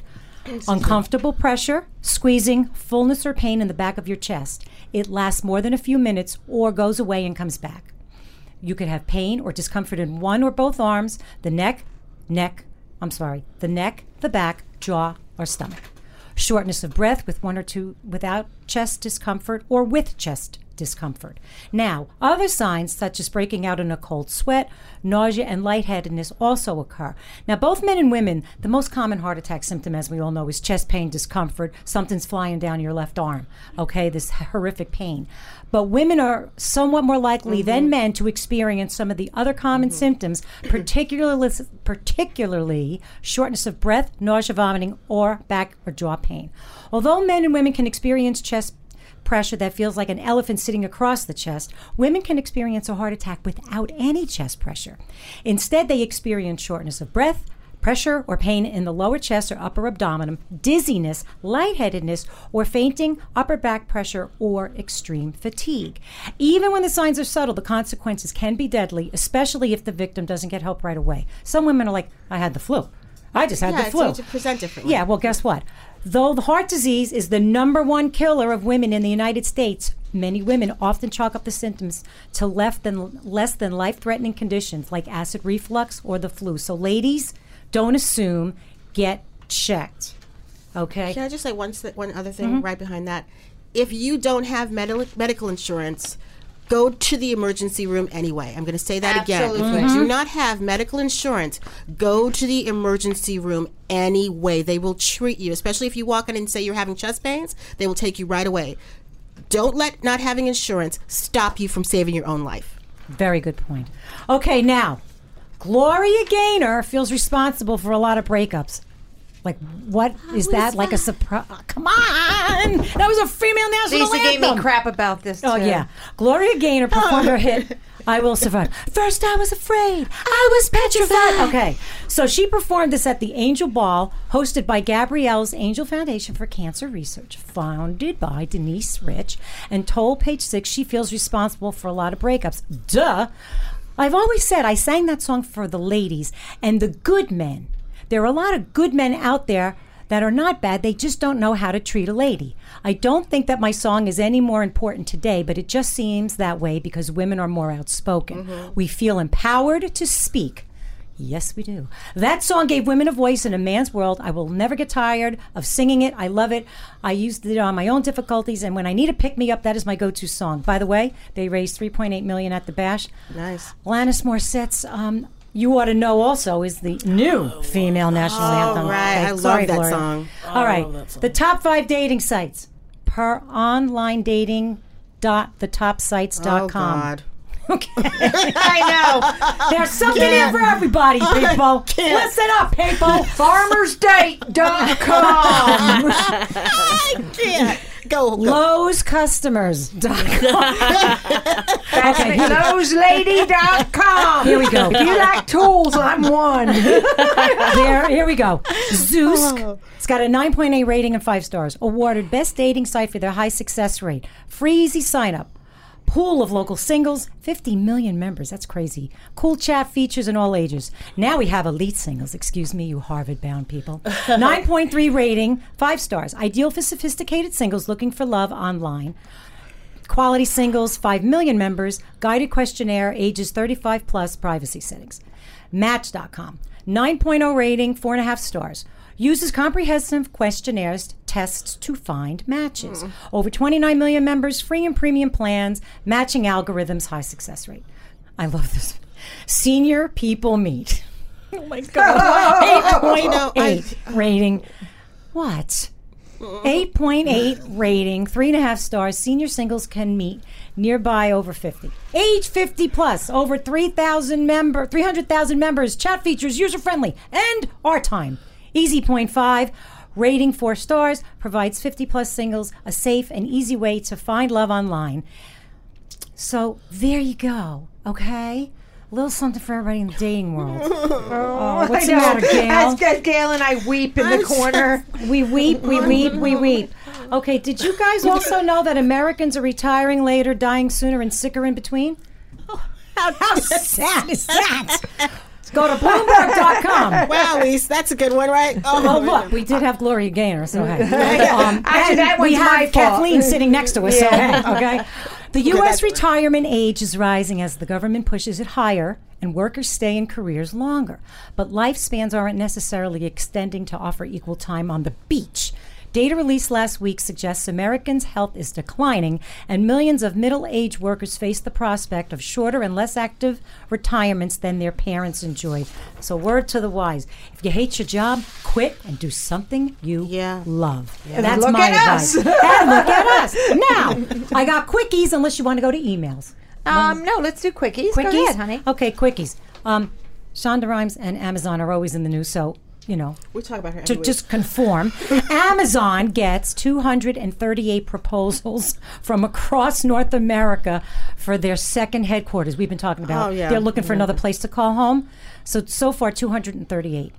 Uncomfortable pressure, squeezing, fullness or pain in the back of your chest. It lasts more than a few minutes or goes away and comes back. You could have pain or discomfort in one or both arms, the neck, neck, I'm sorry, the neck, the back, jaw, or stomach. Shortness of breath with one or two without chest discomfort or with chest discomfort. Now, other signs such as breaking out in a cold sweat, nausea, and lightheadedness also occur. Now, both men and women, the most common heart attack symptom, as we all know, is chest pain, discomfort, something's flying down your left arm. Okay, this horrific pain. But women are somewhat more likely than mm-hmm. men to experience some of the other common mm-hmm. symptoms, [CLEARS THROAT] particularly particularly shortness of breath, nausea, vomiting, or back or jaw pain. Although men and women can experience chest pressure that feels like an elephant sitting across the chest, women can experience a heart attack without any chest pressure. Instead, they experience shortness of breath, pressure or pain in the lower chest or upper abdomen, dizziness, lightheadedness, or fainting, upper back pressure, or extreme fatigue. Even when the signs are subtle, the consequences can be deadly, especially if the victim doesn't get help right away. Some women are like, I had the flu. I just had yeah, the flu. present differently. Yeah, well, guess what? Though the heart disease is the number one killer of women in the United States, many women often chalk up the symptoms to less than less than life-threatening conditions like acid reflux or the flu. So, ladies, don't assume. Get checked. Okay. Can I just say one one other thing Mm-hmm. right behind that? If you don't have medical medical insurance, go to the emergency room anyway. I'm going to say that again. If Absolutely. you Mm-hmm. do not have medical insurance, go to the emergency room anyway. They will treat you, especially if you walk in and say you're having chest pains. They will take you right away. Don't let not having insurance stop you from saving your own life. Very good point. Okay, now, Gloria Gaynor feels responsible for a lot of breakups. Like, what is that? Like a surprise? Ah, come on! That was a female national Lisa gave me anthem. crap about this. Oh yeah, Gloria Gaynor performed her hit [LAUGHS] "I Will Survive." First, I was afraid, I was petrified. Okay, so she performed this at the Angel Ball, hosted by Gabrielle's Angel Foundation for Cancer Research, founded by Denise Rich, and told Page Six she feels responsible for a lot of breakups. Duh. I've always said I sang that song for the ladies and the good men. There are a lot of good men out there that are not bad. They just don't know how to treat a lady. I don't think that my song is any more important today, but it just seems that way because women are more outspoken. We feel empowered to speak. Yes, we do. That song gave women a voice in a man's world. I will never get tired of singing it. I love it. I used it on my own difficulties, and when I need a pick me up, that is my go-to song. By the way, they raised 3.8 million at the bash. Nice. Alanis Morissette's um, "You Ought to Know" also is the new female national anthem. Oh, right. Okay, I love that Gloria. song. All oh, right, love that song. the top five dating sites per online dating dot thetopsites.com. Oh God. [LAUGHS] Okay. [LAUGHS] I know. There's something here for everybody, people. Listen up, people. Farmersdate.com. Yeah. [LAUGHS] Go. go. Lowe's customers.com. [LAUGHS] That's Okay, okay, here- loweslady.com. Here we go. If you like tools, I'm one. [LAUGHS] there, here we go. Zoosk. It's oh. got a 9.8 rating and five stars. Awarded best dating site for their high success rate. Free easy sign up. Pool of local singles, 50 million members. That's crazy. Cool chat features in all ages. Now we have elite singles. Excuse me, you Harvard bound people. [LAUGHS] 9.3 rating, five stars. Ideal for sophisticated singles looking for love online. Quality singles, 5 million members, guided questionnaire, ages 35 plus, privacy settings. Match.com, 9.0 rating, 4.5 stars. Uses comprehensive questionnaires, tests to find matches. Over 29 million members, free and premium plans, matching algorithms, high success rate. I love this. Senior people meet. [LAUGHS] Oh my God. [LAUGHS] 8.8 rating. What? 8.8 rating, three and a half stars. Senior singles can meet nearby over 50. Age 50 plus, over 3,000 member, 300,000 members. Chat features user friendly and our time. Easy point five. Rating four stars provides 50 plus singles a safe and easy way to find love online. So there you go. Okay, a little something for everybody in the dating world. [LAUGHS] Oh, what's the matter, Gail? As, as Gail and I weep in the corner. [LAUGHS] We weep, we weep, we weep. Okay, did you guys also know that Americans are retiring later, dying sooner, and sicker in between? [LAUGHS] How, sad is that? Go to Bloomberg.com. [LAUGHS] Wow, Lise, that's a good one, right? Oh, look, we did have Gloria Gaynor, so hey. Um, Actually, that we have fault. Kathleen sitting next to us, so hey, okay? [LAUGHS] The U.S. right. retirement age is rising as the government pushes it higher and workers stay in careers longer. But lifespans aren't necessarily extending to offer equal time on the beach. Data released last week suggests Americans' health is declining, and millions of middle aged workers face the prospect of shorter and less active retirements than their parents enjoyed. So, word to the wise if you hate your job, quit and do something you Yeah. love. That's look my at advice. us. and look at us. Now, I got quickies unless you want to go to emails. Um, no, let's do quickies. Quickies? Go ahead, honey. Okay, quickies. Um, Shonda Rhimes and Amazon are always in the news, so, you know, We talk about her. to week. just conform. [LAUGHS] Amazon gets 238 proposals from across North America for their second headquarters. We've been talking about. Oh, yeah. They're looking for another place to call home. So so far 238.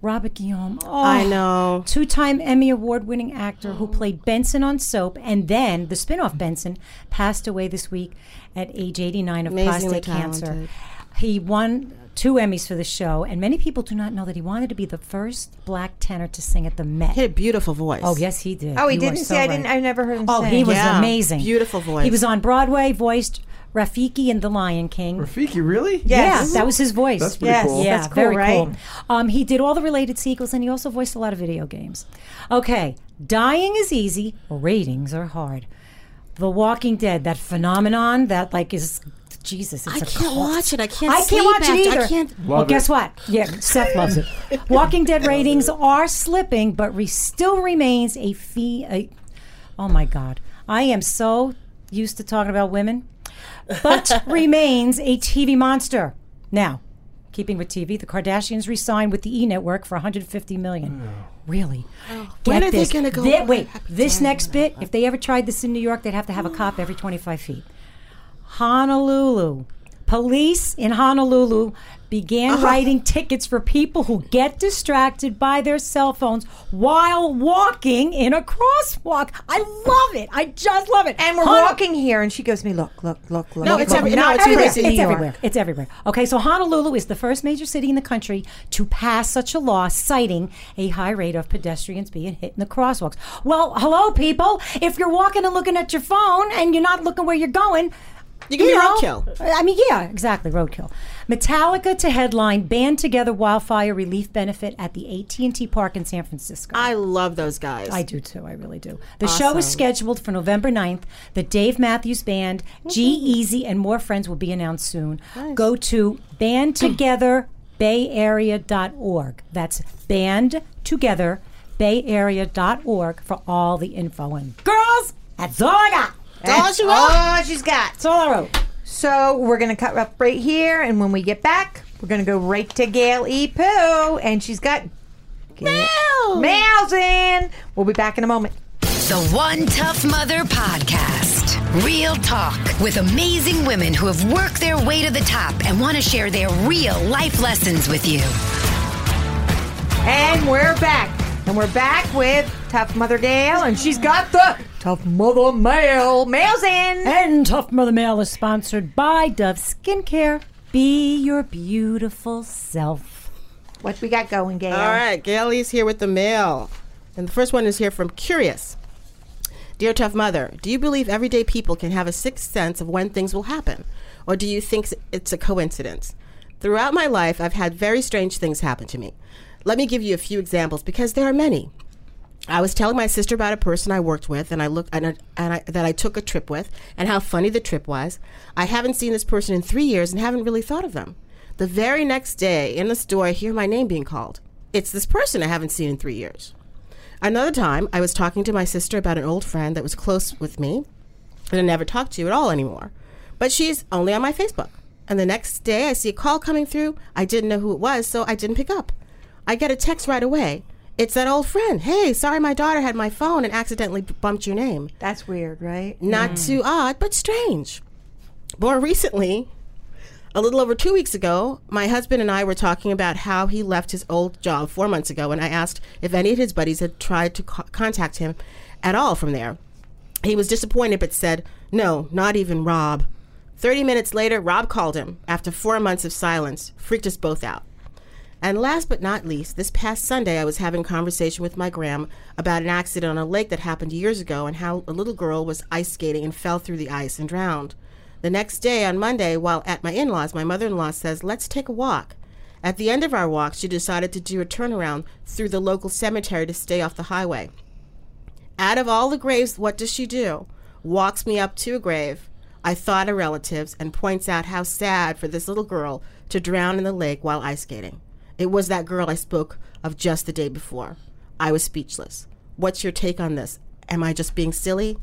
Robert Guillaume. Oh, I know. Two-time Emmy award-winning actor who played Benson on Soap and then the spin-off Benson passed away this week at age 89 of Amazingly prostate cancer. talented. He won two Emmys for the show, and many people do not know that he wanted to be the first black tenor to sing at the Met. He had a beautiful voice. Oh yes, he did. Oh, he You didn't so see. I right. didn't. I never heard him. Oh, sing. he was Yeah, amazing. beautiful voice. He was on Broadway, voiced Rafiki in The Lion King. Rafiki, really? Yes. Yeah, that was his voice. That's pretty Yes. cool. Yeah, That's cool, very right? cool. Um, he did all the related sequels, and he also voiced a lot of video games. Okay, dying is easy. Ratings are hard. The Walking Dead, that phenomenon that like is Jesus. It's I a can't cult. watch it. I can't I can't sleep watch it after- I either. can't- well, Love guess what? Yeah, Seth loves it. Walking Dead ratings are slipping, but re- still remains a fee. A, oh my God, I am so used to talking about women, but [LAUGHS] remains a TV monster. Now, keeping with TV, the Kardashians re-signed with the E Network for 150 million. Oh. Really? Oh. When Get are they gonna go Thi- over wait, this next bit. If they ever tried this in New York, they'd have to have a cop every 25 feet. Honolulu. Police in Honolulu began Uh-huh. writing tickets for people who get distracted by their cell phones while walking in a crosswalk. I love it. I just love it. And we're Hon- walking here, and she goes to me, look, look, look, look. No, look, it's look. every- no, it's everywhere. It's everywhere. It's everywhere. Okay, so Honolulu is the first major city in the country to pass such a law citing a high rate of pedestrians being hit in the crosswalks. Well, hello, people. If you're walking and looking at your phone and you're not looking where you're going, You can be know, roadkill. I mean, yeah, exactly, roadkill. Metallica to headline Band Together Wildfire Relief Benefit at the AT&T Park in San Francisco. I love those guys. I do too. I really do. The show is scheduled for November 9th. The Dave Matthews Band, G-Eazy, and more friends will be announced soon. Go to Band Together bandtogetherbayarea.org. That's band together bandtogetherbayarea.org for all the info. And girls, that's all I got. That's all you all she's got. That's all I wrote. So we're gonna cut up right here, and when we get back, we're gonna go right to Gail E. Pooh, and she's got Mail. Mail's in. We'll be back in a moment. The One Tough Mother Podcast. Real talk with amazing women who have worked their way to the top and want to share their real life lessons with you. And we're back. And we're back with Tough Mother Gail, and she's got the Tough Mother Mail. Mail's in. And Tough Mother Mail is sponsored by Dove Skincare. Be your beautiful self. What we got going, Gail? All right, Gail is here with the mail. And the first one is here from Curious. Dear Tough Mother, do you believe everyday people can have a sixth sense of when things will happen? Or do you think it's a coincidence? Throughout my life, I've had very strange things happen to me. Let me give you a few examples because there are many. I was telling my sister about a person I worked with, and I looked and, I, and I, that I took a trip with, and how funny the trip was. I haven't seen this person in three years and haven't really thought of them. The very next day in the store, I hear my name being called. It's this person I haven't seen in three years. Another time, I was talking to my sister about an old friend that was close with me that I never talked to you at all anymore. But she's only on my Facebook. And the next day, I see a call coming through. I didn't know who it was, so I didn't pick up. I get a text right away. It's that old friend. Hey, sorry my daughter had my phone and accidentally bumped your name. That's weird, right? Not mm. too odd, but strange. More recently, a little over two weeks ago, my husband and I were talking about how he left his old job four months ago, and I asked if any of his buddies had tried to co- contact him at all from there. He was disappointed but said, No, not even Rob. 30 minutes later, Rob called him after four months of silence, freaked us both out. And last but not least, this past Sunday, I was having a conversation with my gram about an accident on a lake that happened years ago and how a little girl was ice skating and fell through the ice and drowned. The next day, on Monday, while at my in laws, my mother in law says, Let's take a walk. At the end of our walk, she decided to do a turnaround through the local cemetery to stay off the highway. Out of all the graves, what does she do? Walks me up to a grave. I thought of relatives and points out how sad for this little girl to drown in the lake while ice skating. It was that girl I spoke of just the day before. I was speechless. What's your take on this? Am I just being silly?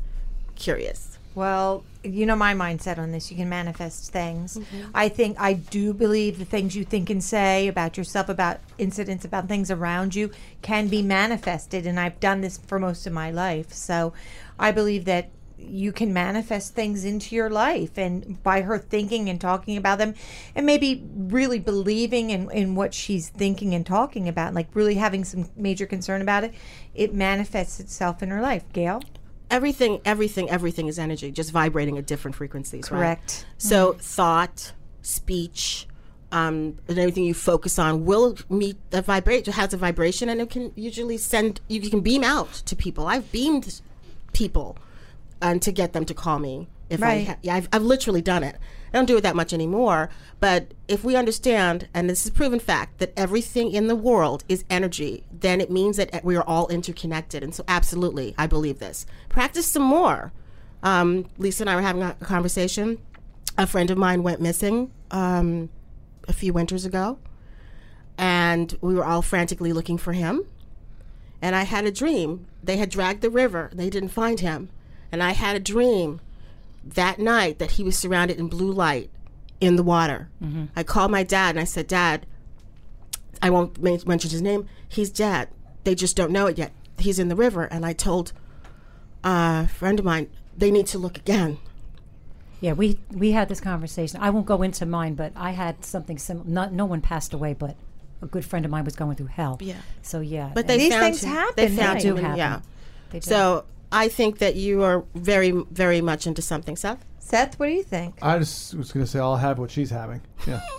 Curious. Well, you know my mindset on this. You can manifest things. Mm-hmm. I think I do believe the things you think and say about yourself, about incidents, about things around you can be manifested. And I've done this for most of my life. So I believe that you can manifest things into your life. And by her thinking and talking about them, and maybe really believing in, in what she's thinking and talking about, like really having some major concern about it, it manifests itself in her life. Gail? Everything, everything, everything is energy, just vibrating at different frequencies, right? Correct. So thought, speech, um, and everything you focus on will meet the vibration has a vibration and it can usually send you can beam out to people i've beamed people and to get them to call me if Right. i ha- yeah, I've, I've literally done it i don't do it that much anymore but if we understand and this is proven fact that everything in the world is energy then it means that we are all interconnected and so absolutely i believe this practice some more um, lisa and i were having a conversation a friend of mine went missing um, a few winters ago, and we were all frantically looking for him. And I had a dream. They had dragged the river. They didn't find him. And I had a dream that night that he was surrounded in blue light in the water. Mm-hmm. I called my dad and I said, Dad, I won't mention his name. He's dead. They just don't know it yet. He's in the river. And I told a friend of mine, they need to look again. Yeah, we we had this conversation. I won't go into mine, but I had something similar. Not no one passed away, but a good friend of mine was going through hell. Yeah. So yeah, But they These found things him. happen, They found right. do him. happen. Yeah. They do. So I think that you are very, very much into something, Seth. Seth, what do you think? I just was going to say I'll have what she's having. Yeah. [LAUGHS]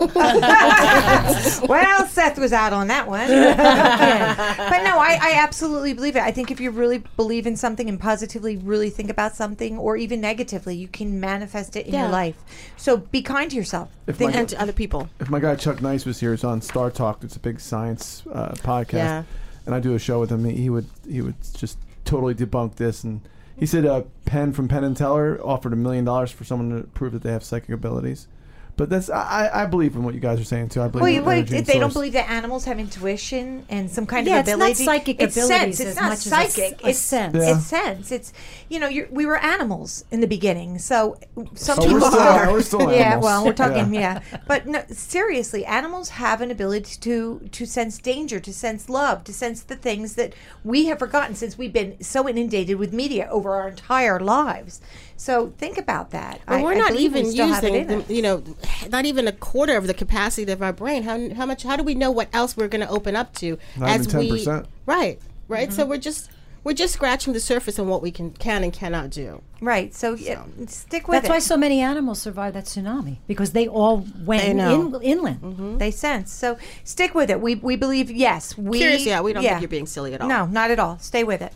well, Seth was out on that one. [LAUGHS] but no, I, I absolutely believe it. I think if you really believe in something and positively really think about something, or even negatively, you can manifest it in Yeah. your life. So be kind to yourself. If Think my- And to other people. if my guy Chuck Nice was here, he's on Star Talk. It's a big science uh, podcast, Yeah. and I do a show with him. He would he would just totally debunked this, and he said uh, Penn from Penn and Teller offered a million dollars for someone to prove that they have psychic abilities. But that's I, I I believe in what you guys are saying too. I believe Well, in wait, energy and they don't source. believe that animals have intuition and some kind Yeah, of it's not psychic it's abilities sense. It's as not much as a s- psychic. a it's sense. Yeah. It's sense. It's you know, you're, we were animals in the beginning, so some Oh, we're people still- are. we're still [LAUGHS] yeah, well, we're talking yeah. But no, seriously, animals have an ability to to sense danger, to sense love, to sense the things that we have forgotten since we've been so inundated with media over our entire lives. So think about that. But I- we're not believe we even still using, the, you know, not even a quarter of the capacity of our brain. How, how much? How do we know what else we're going to open up to Not as even we 10%. right, right? Mm-hmm. So we're just we're just scratching the surface on what we can can and cannot do. Right. So, yeah, stick with That's it. why so many animals survived that tsunami because they all went They in, inland. they sense. So stick with it. We we believe yes. We Curious, yeah, we don't yeah. think you're being silly at all. No, not at all. Stay with it.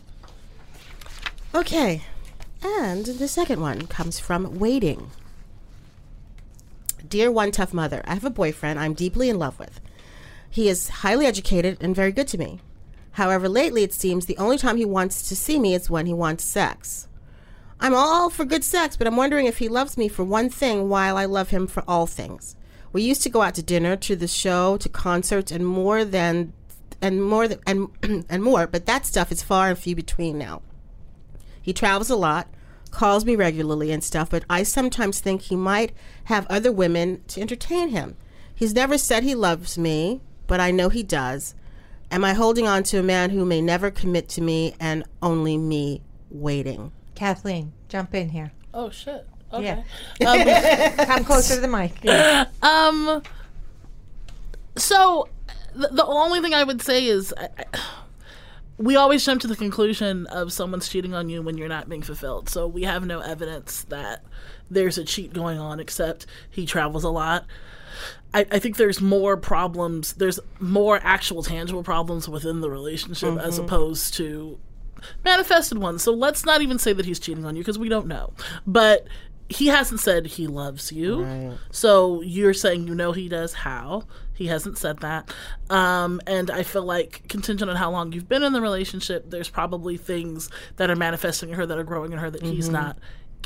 Okay. And the second one comes from waiting. Dear one tough mother, I have a boyfriend I'm deeply in love with. He is highly educated and very good to me. However, lately it seems the only time he wants to see me is when he wants sex. I'm all for good sex, but I'm wondering if he loves me for one thing while I love him for all things. We used to go out to dinner, to the show, to concerts, and more than, and more than, and [CLEARS THROAT] and more. But that stuff is far and few between now. He travels a lot, calls me regularly and stuff, but I sometimes think he might have other women to entertain him. He's never said he loves me, but I know he does. Am I holding on to a man who may never commit to me and only me waiting? Kathleen, jump in here. Oh shit. Okay. Yeah. [LAUGHS] Come [LAUGHS] closer to the mic. Um. So, the, the only thing I would say is, I, I, we always jump to the conclusion of someone's cheating on you when you're not being fulfilled. So we have no evidence that there's a cheat going on, except he travels a lot. I, I think there's more problems. There's more actual tangible problems within the relationship as mm-hmm. opposed to manifested ones. So let's not even say that he's cheating on you because we don't know. But he hasn't said he loves you. So you're saying you know he does. How? He hasn't said that. Um, and I feel like contingent on how long you've been in the relationship, there's probably things that are manifesting in her that are growing in her that he's not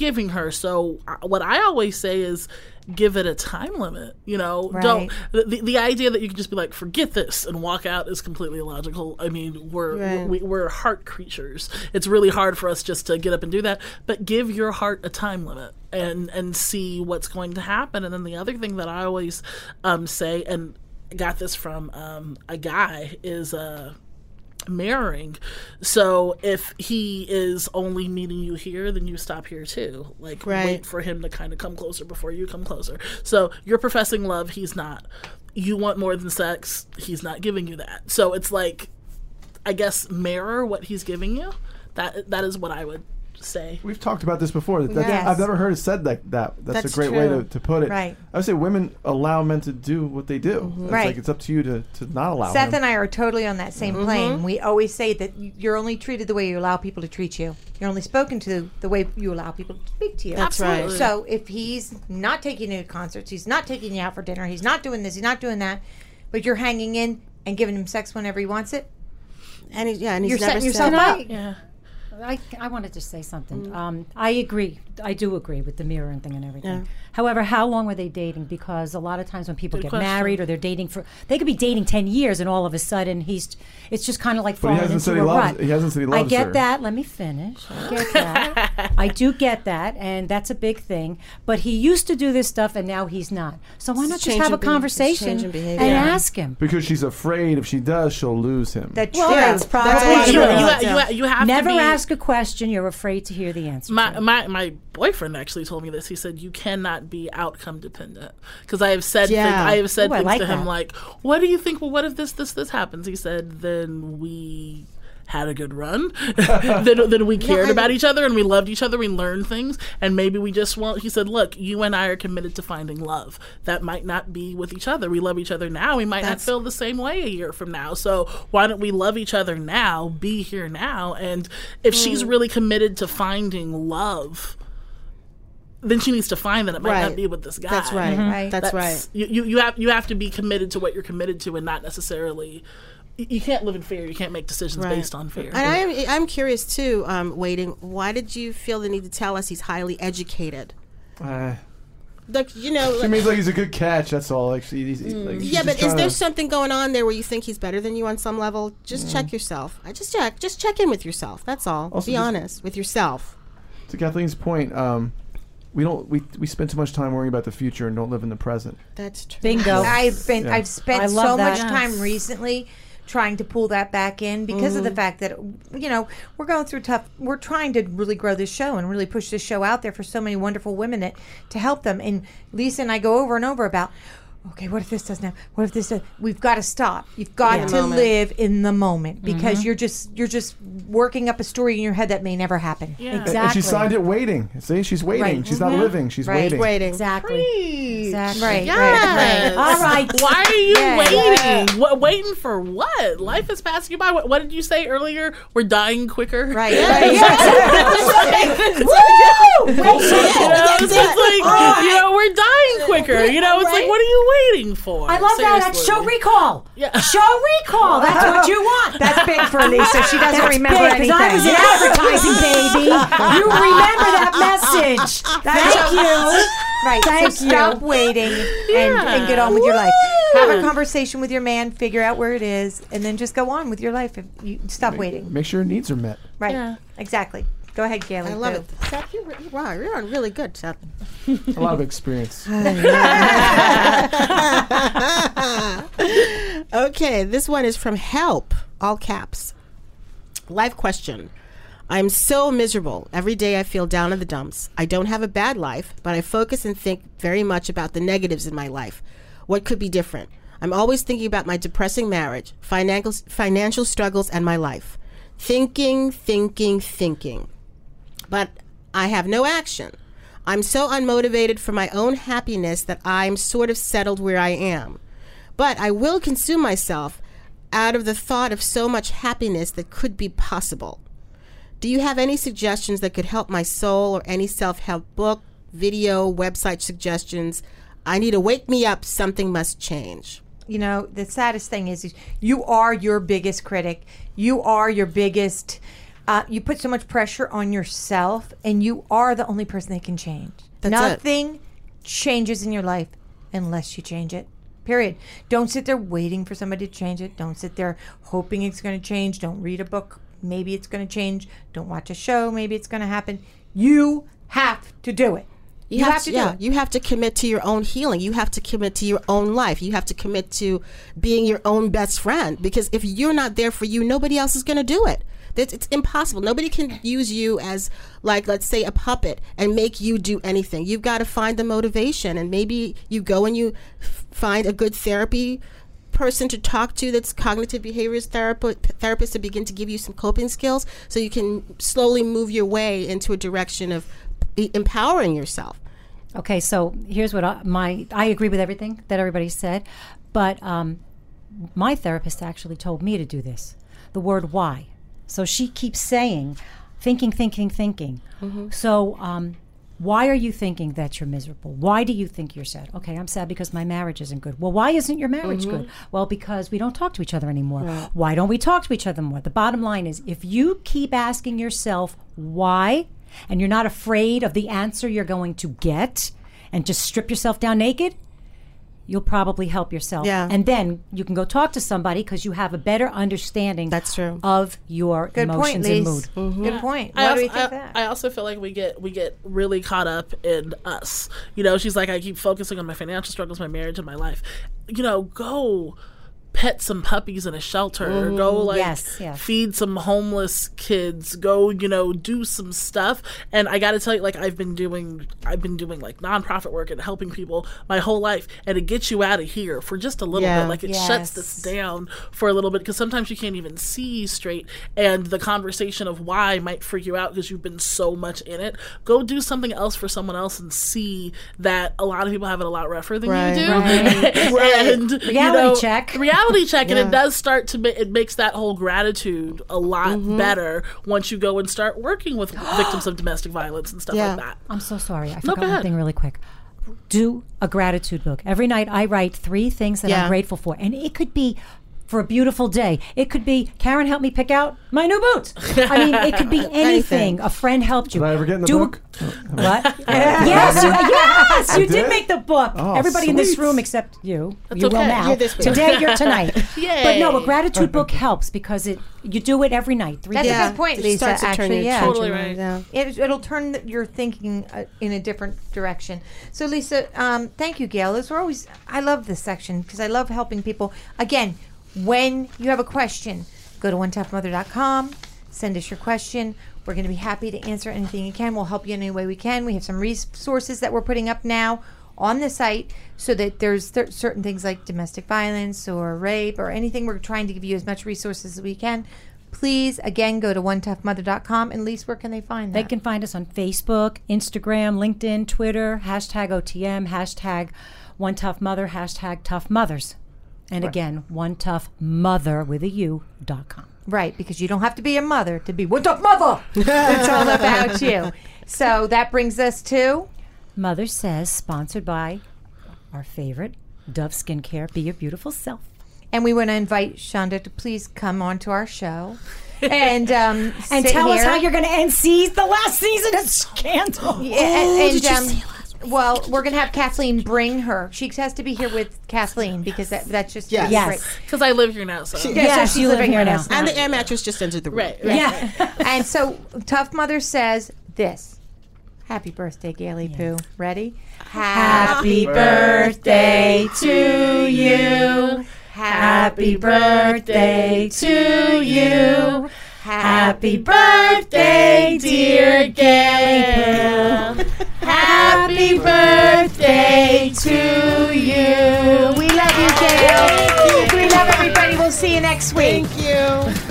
giving her. So what I always say is give it a time limit. You know, don't the, the, the idea that you can just be like forget this and walk out is completely illogical. I mean, we're Right. we, we're heart creatures. It's really hard for us just to get up and do that. But give your heart a time limit and and see what's going to happen. And then the other thing that I always um, say and got this from um, a guy is uh mirroring. So if he is only meeting you here, then you stop here too. Like Right. wait for him to kind of come closer before you come closer. So you're professing love, he's not. You want more than sex, he's not giving you that. So it's like I guess mirror what he's giving you. That that is what I would say. We've talked about this before. That's, Yes. I've never heard it said like that. That's, That's a great way to, to put it. Right. I would say women allow men to do what they do. Mm-hmm. It's Right. like it's up to you to, to not allow Seth them. and I are totally on that same mm-hmm. plane. We always say that you're only treated the way you allow people to treat you. You're only spoken to the way you allow people to speak to you. That's right. Absolutely. So if he's not taking you to concerts, he's not taking you out for dinner, he's not doing this, he's not doing that, but you're hanging in and giving him sex whenever he wants it, And he, yeah, and he's you're never setting yourself said, up. Yeah. I, I wanted to say something. Um, I agree. I do agree with the mirroring thing and everything. Yeah. However, how long were they dating? Because a lot of times when people Good get question. married or they're dating for, they could be dating ten years, and all of a sudden he's, it's just kind of like falling into said he a loves- rut. he hasn't said he loves I get her. that. Let me finish. I get that. I do get that, and that's a big thing. But he used to do this stuff, and now he's not. So why It's not just have a behavior- conversation change and. Yeah. ask him? because she's afraid if she does, she'll lose him. That's Well, true. that's probably That's You, why true. you, you, you have Never to be, ask a question you're afraid to hear the answer. My, my my boyfriend actually told me this. He said you cannot be outcome dependent because I have said Yeah. things, I have said Ooh, I things like to him that. like, "What do you think? Well, what if this this this happens?" He said, "Then we." Had a good run. [LAUGHS] then, then we cared I- about each other and we loved each other. We learned things, and maybe we just won't. He said, "Look, you and I are committed to finding love. That might not be with each other. We love each other now. We might not feel the same way a year from now. So why don't we love each other now? Be here now. And if Hmm. she's really committed to finding love, then she needs to find that it might Right. not be with this guy. That's right. Right. That's, right. You, you you have you have to be committed to what you're committed to, and not necessarily. You, you can't live in fear. You can't make decisions Right. based on fear. And I am, I'm curious too, um, waiting. Why did you feel the need to tell us he's highly educated? Uh, Like you know, she like- means like he's a good catch. That's all. Like, she, he's, he's- like, she's yeah, but is there to- something going on there where you think he's better than you on some level? Just check yourself. I just check. Just check in with yourself. That's all. Also Be just- honest with yourself. to Kathleen's point? Um, we don't. We we spend too much time worrying about the future and don't live in the present. That's true. Bingo. [LAUGHS] I've been Yeah. I've spent so that. much time recently trying to pull that back in because Mm-hmm. of the fact that you know we're going through tough we're trying to really grow this show and really push this show out there for so many wonderful women that to help them and Lisa and I go over and over about okay what if this doesn't happen what if this does we've got to stop you've got Yeah. to Moment. live in the moment because Mm-hmm. you're just you're just working up a story in your head that may never happen yeah. And- Exactly. And she signed it waiting. See, she's waiting. Right. She's not living. She's Right. waiting. Waiting. Exactly. Exactly. right Yes. right right All right. Why are you Yeah, waiting? What, waiting for what? Life is passing you by. What, what did you say earlier? We're dying quicker. right, [LAUGHS] right. You know, it's like, you know, we're dying quicker. You know, it's like, what are you waiting for? I love that. That's show recall. Yeah. Show recall. That's what you want. that's big for Lisa she doesn't That's remember big, anything I was in advertising, baby. You remember that message. [LAUGHS] Thank you. Right. Thank so stop you. waiting and, and get on with your life. Have a conversation with your man, figure out where it is, and then just go on with your life. If you stop waiting. Make sure your needs are met. Right. Yeah. Exactly. Go ahead, Gail. I love it. Seth, you're, you wow, you're on really good, Seth. A lot of experience. [LAUGHS] [LAUGHS] Okay, this one is from Help, all caps. Life question. I'm so miserable. Every day I feel down in the dumps. I don't have a bad life, but I focus and think very much about the negatives in my life. What could be different? I'm always thinking about my depressing marriage, financial financial struggles, and my life. Thinking, thinking, thinking. But I have no action. I'm so unmotivated for my own happiness that I'm sort of settled where I am. But I will consume myself out of the thought of so much happiness that could be possible. Do you have any suggestions that could help my soul or any self help book, video, website suggestions? I need to wake me up. Something must change. You know, the saddest thing is, is you are your biggest critic. You are your biggest. Uh, you put so much pressure on yourself, and you are the only person that can change. That's it. Nothing changes in your life unless you change it. Period. Don't sit there waiting for somebody to change it. Don't sit there hoping it's going to change. Don't read a book. Maybe it's going to change. Don't watch a show. Maybe it's going to happen. You have to do it. You, have, to, yeah, do it. you have to commit to your own healing. You have to commit to your own life. You have to commit to being your own best friend. Because if you're not there for you, nobody else is going to do it. It's, it's impossible. Nobody can use you as, like, let's say, a puppet and make you do anything. You've got to find the motivation, and maybe you go and you find a good therapy person to talk to that's cognitive behaviorist therapist therapist to begin to give you some coping skills so you can slowly move your way into a direction of empowering yourself. Okay, so here's what I, my I agree with everything that everybody said, but um, my therapist actually told me to do this. The word why. So she keeps saying, thinking, thinking, thinking. So um, why are you thinking that you're miserable? Why do you think you're sad? Okay, I'm sad because my marriage isn't good. Well, why isn't your marriage good? Well, because we don't talk to each other anymore. Why don't we talk to each other more? The bottom line is if you keep asking yourself why, and you're not afraid of the answer you're going to get, and just strip yourself down naked, you'll probably help yourself. Yeah. And then you can go talk to somebody because you have a better understanding That's true. of your Good point, emotions and Lise. mood. Mm-hmm. Good point. I also, do you think I, that? I also feel like we get we get really caught up in us. You know, she's like, I keep focusing on my financial struggles, my marriage, and my life. You know, go pet some puppies in a shelter. or Go mm, like Yes, yes. feed some homeless kids. Go, you know, do some stuff. And I got to tell you, like I've been doing, I've been doing like nonprofit work and helping people my whole life, and it gets you out of here for just a little Yeah. bit. Like it shuts this down for a little bit because sometimes you can't even see straight and the conversation of why might freak you out because you've been so much in it go do something else for someone else and see that a lot of people have it a lot rougher than Right. [LAUGHS] you do and you Reality know, check. reality check and it does start to ma- it makes that whole gratitude a lot Mm-hmm. better once you go and start working with [GASPS] victims of domestic violence and stuff Yeah. like that I'm so sorry. I go forgot one thing really quick. Do a gratitude book. Every night I write three things that Yeah. I'm grateful for. And it could be for a beautiful day. It could be Karen helped me pick out my new boots. I mean, it could be [LAUGHS] anything. Anything. A friend helped you. Did I ever get in the Do a- book? What? [LAUGHS] yes, you, yes, you did did? make the book. Oh, Everybody in this room except you. you will okay. now. You're this. Today, you're tonight. [LAUGHS] But no, a gratitude book helps because it you do it every night. Three That's days. a good point, Lisa. starts to turn Actually, yeah. Totally right. yeah. It, it'll turn th- your thinking uh, in a different direction. So, Lisa, um, thank you, Gail. Those are always. I love this section because I love helping people. Again, when you have a question, go to onetoughmother.com, send us your question. We're going to be happy to answer anything you can. We'll help you in any way we can. We have some resources that we're putting up now on the site so that there's cer- certain things like domestic violence or rape or anything. We're trying to give you as much resources as we can. Please, again, go to onetoughmother.com. And Lise, where can they find that? They can find us on Facebook, Instagram, LinkedIn, Twitter, hashtag OTM, hashtag One Tough Mother, hashtag Tough Mothers. And again, One Tough Mother with a U dot com. Right, because you don't have to be a mother to be one tough mother. it's all [LAUGHS] about you. So that brings us to Mother Says, sponsored by our favorite Dove Skincare. Be your beautiful self. and we want to invite Shonda to please come on to our show and um, [LAUGHS] And tell us how you're going to end se- the last season of Scandal. Yeah, and, did you um, well, we're gonna have Kathleen bring her. She has to be here with Kathleen because that, that's just Yes. Yes. because I live here now so Yeah, Yes, so she's you living here with now. And the air mattress just entered the room. right, right. Yeah. [LAUGHS] and so Tough Mother says this. Happy birthday, Gaily Poo. Ready? Happy birthday to you. Happy birthday to you. Happy birthday, dear Gail. Happy birthday to you. We love you, Gail. We love everybody. We'll see you next week. Thank you.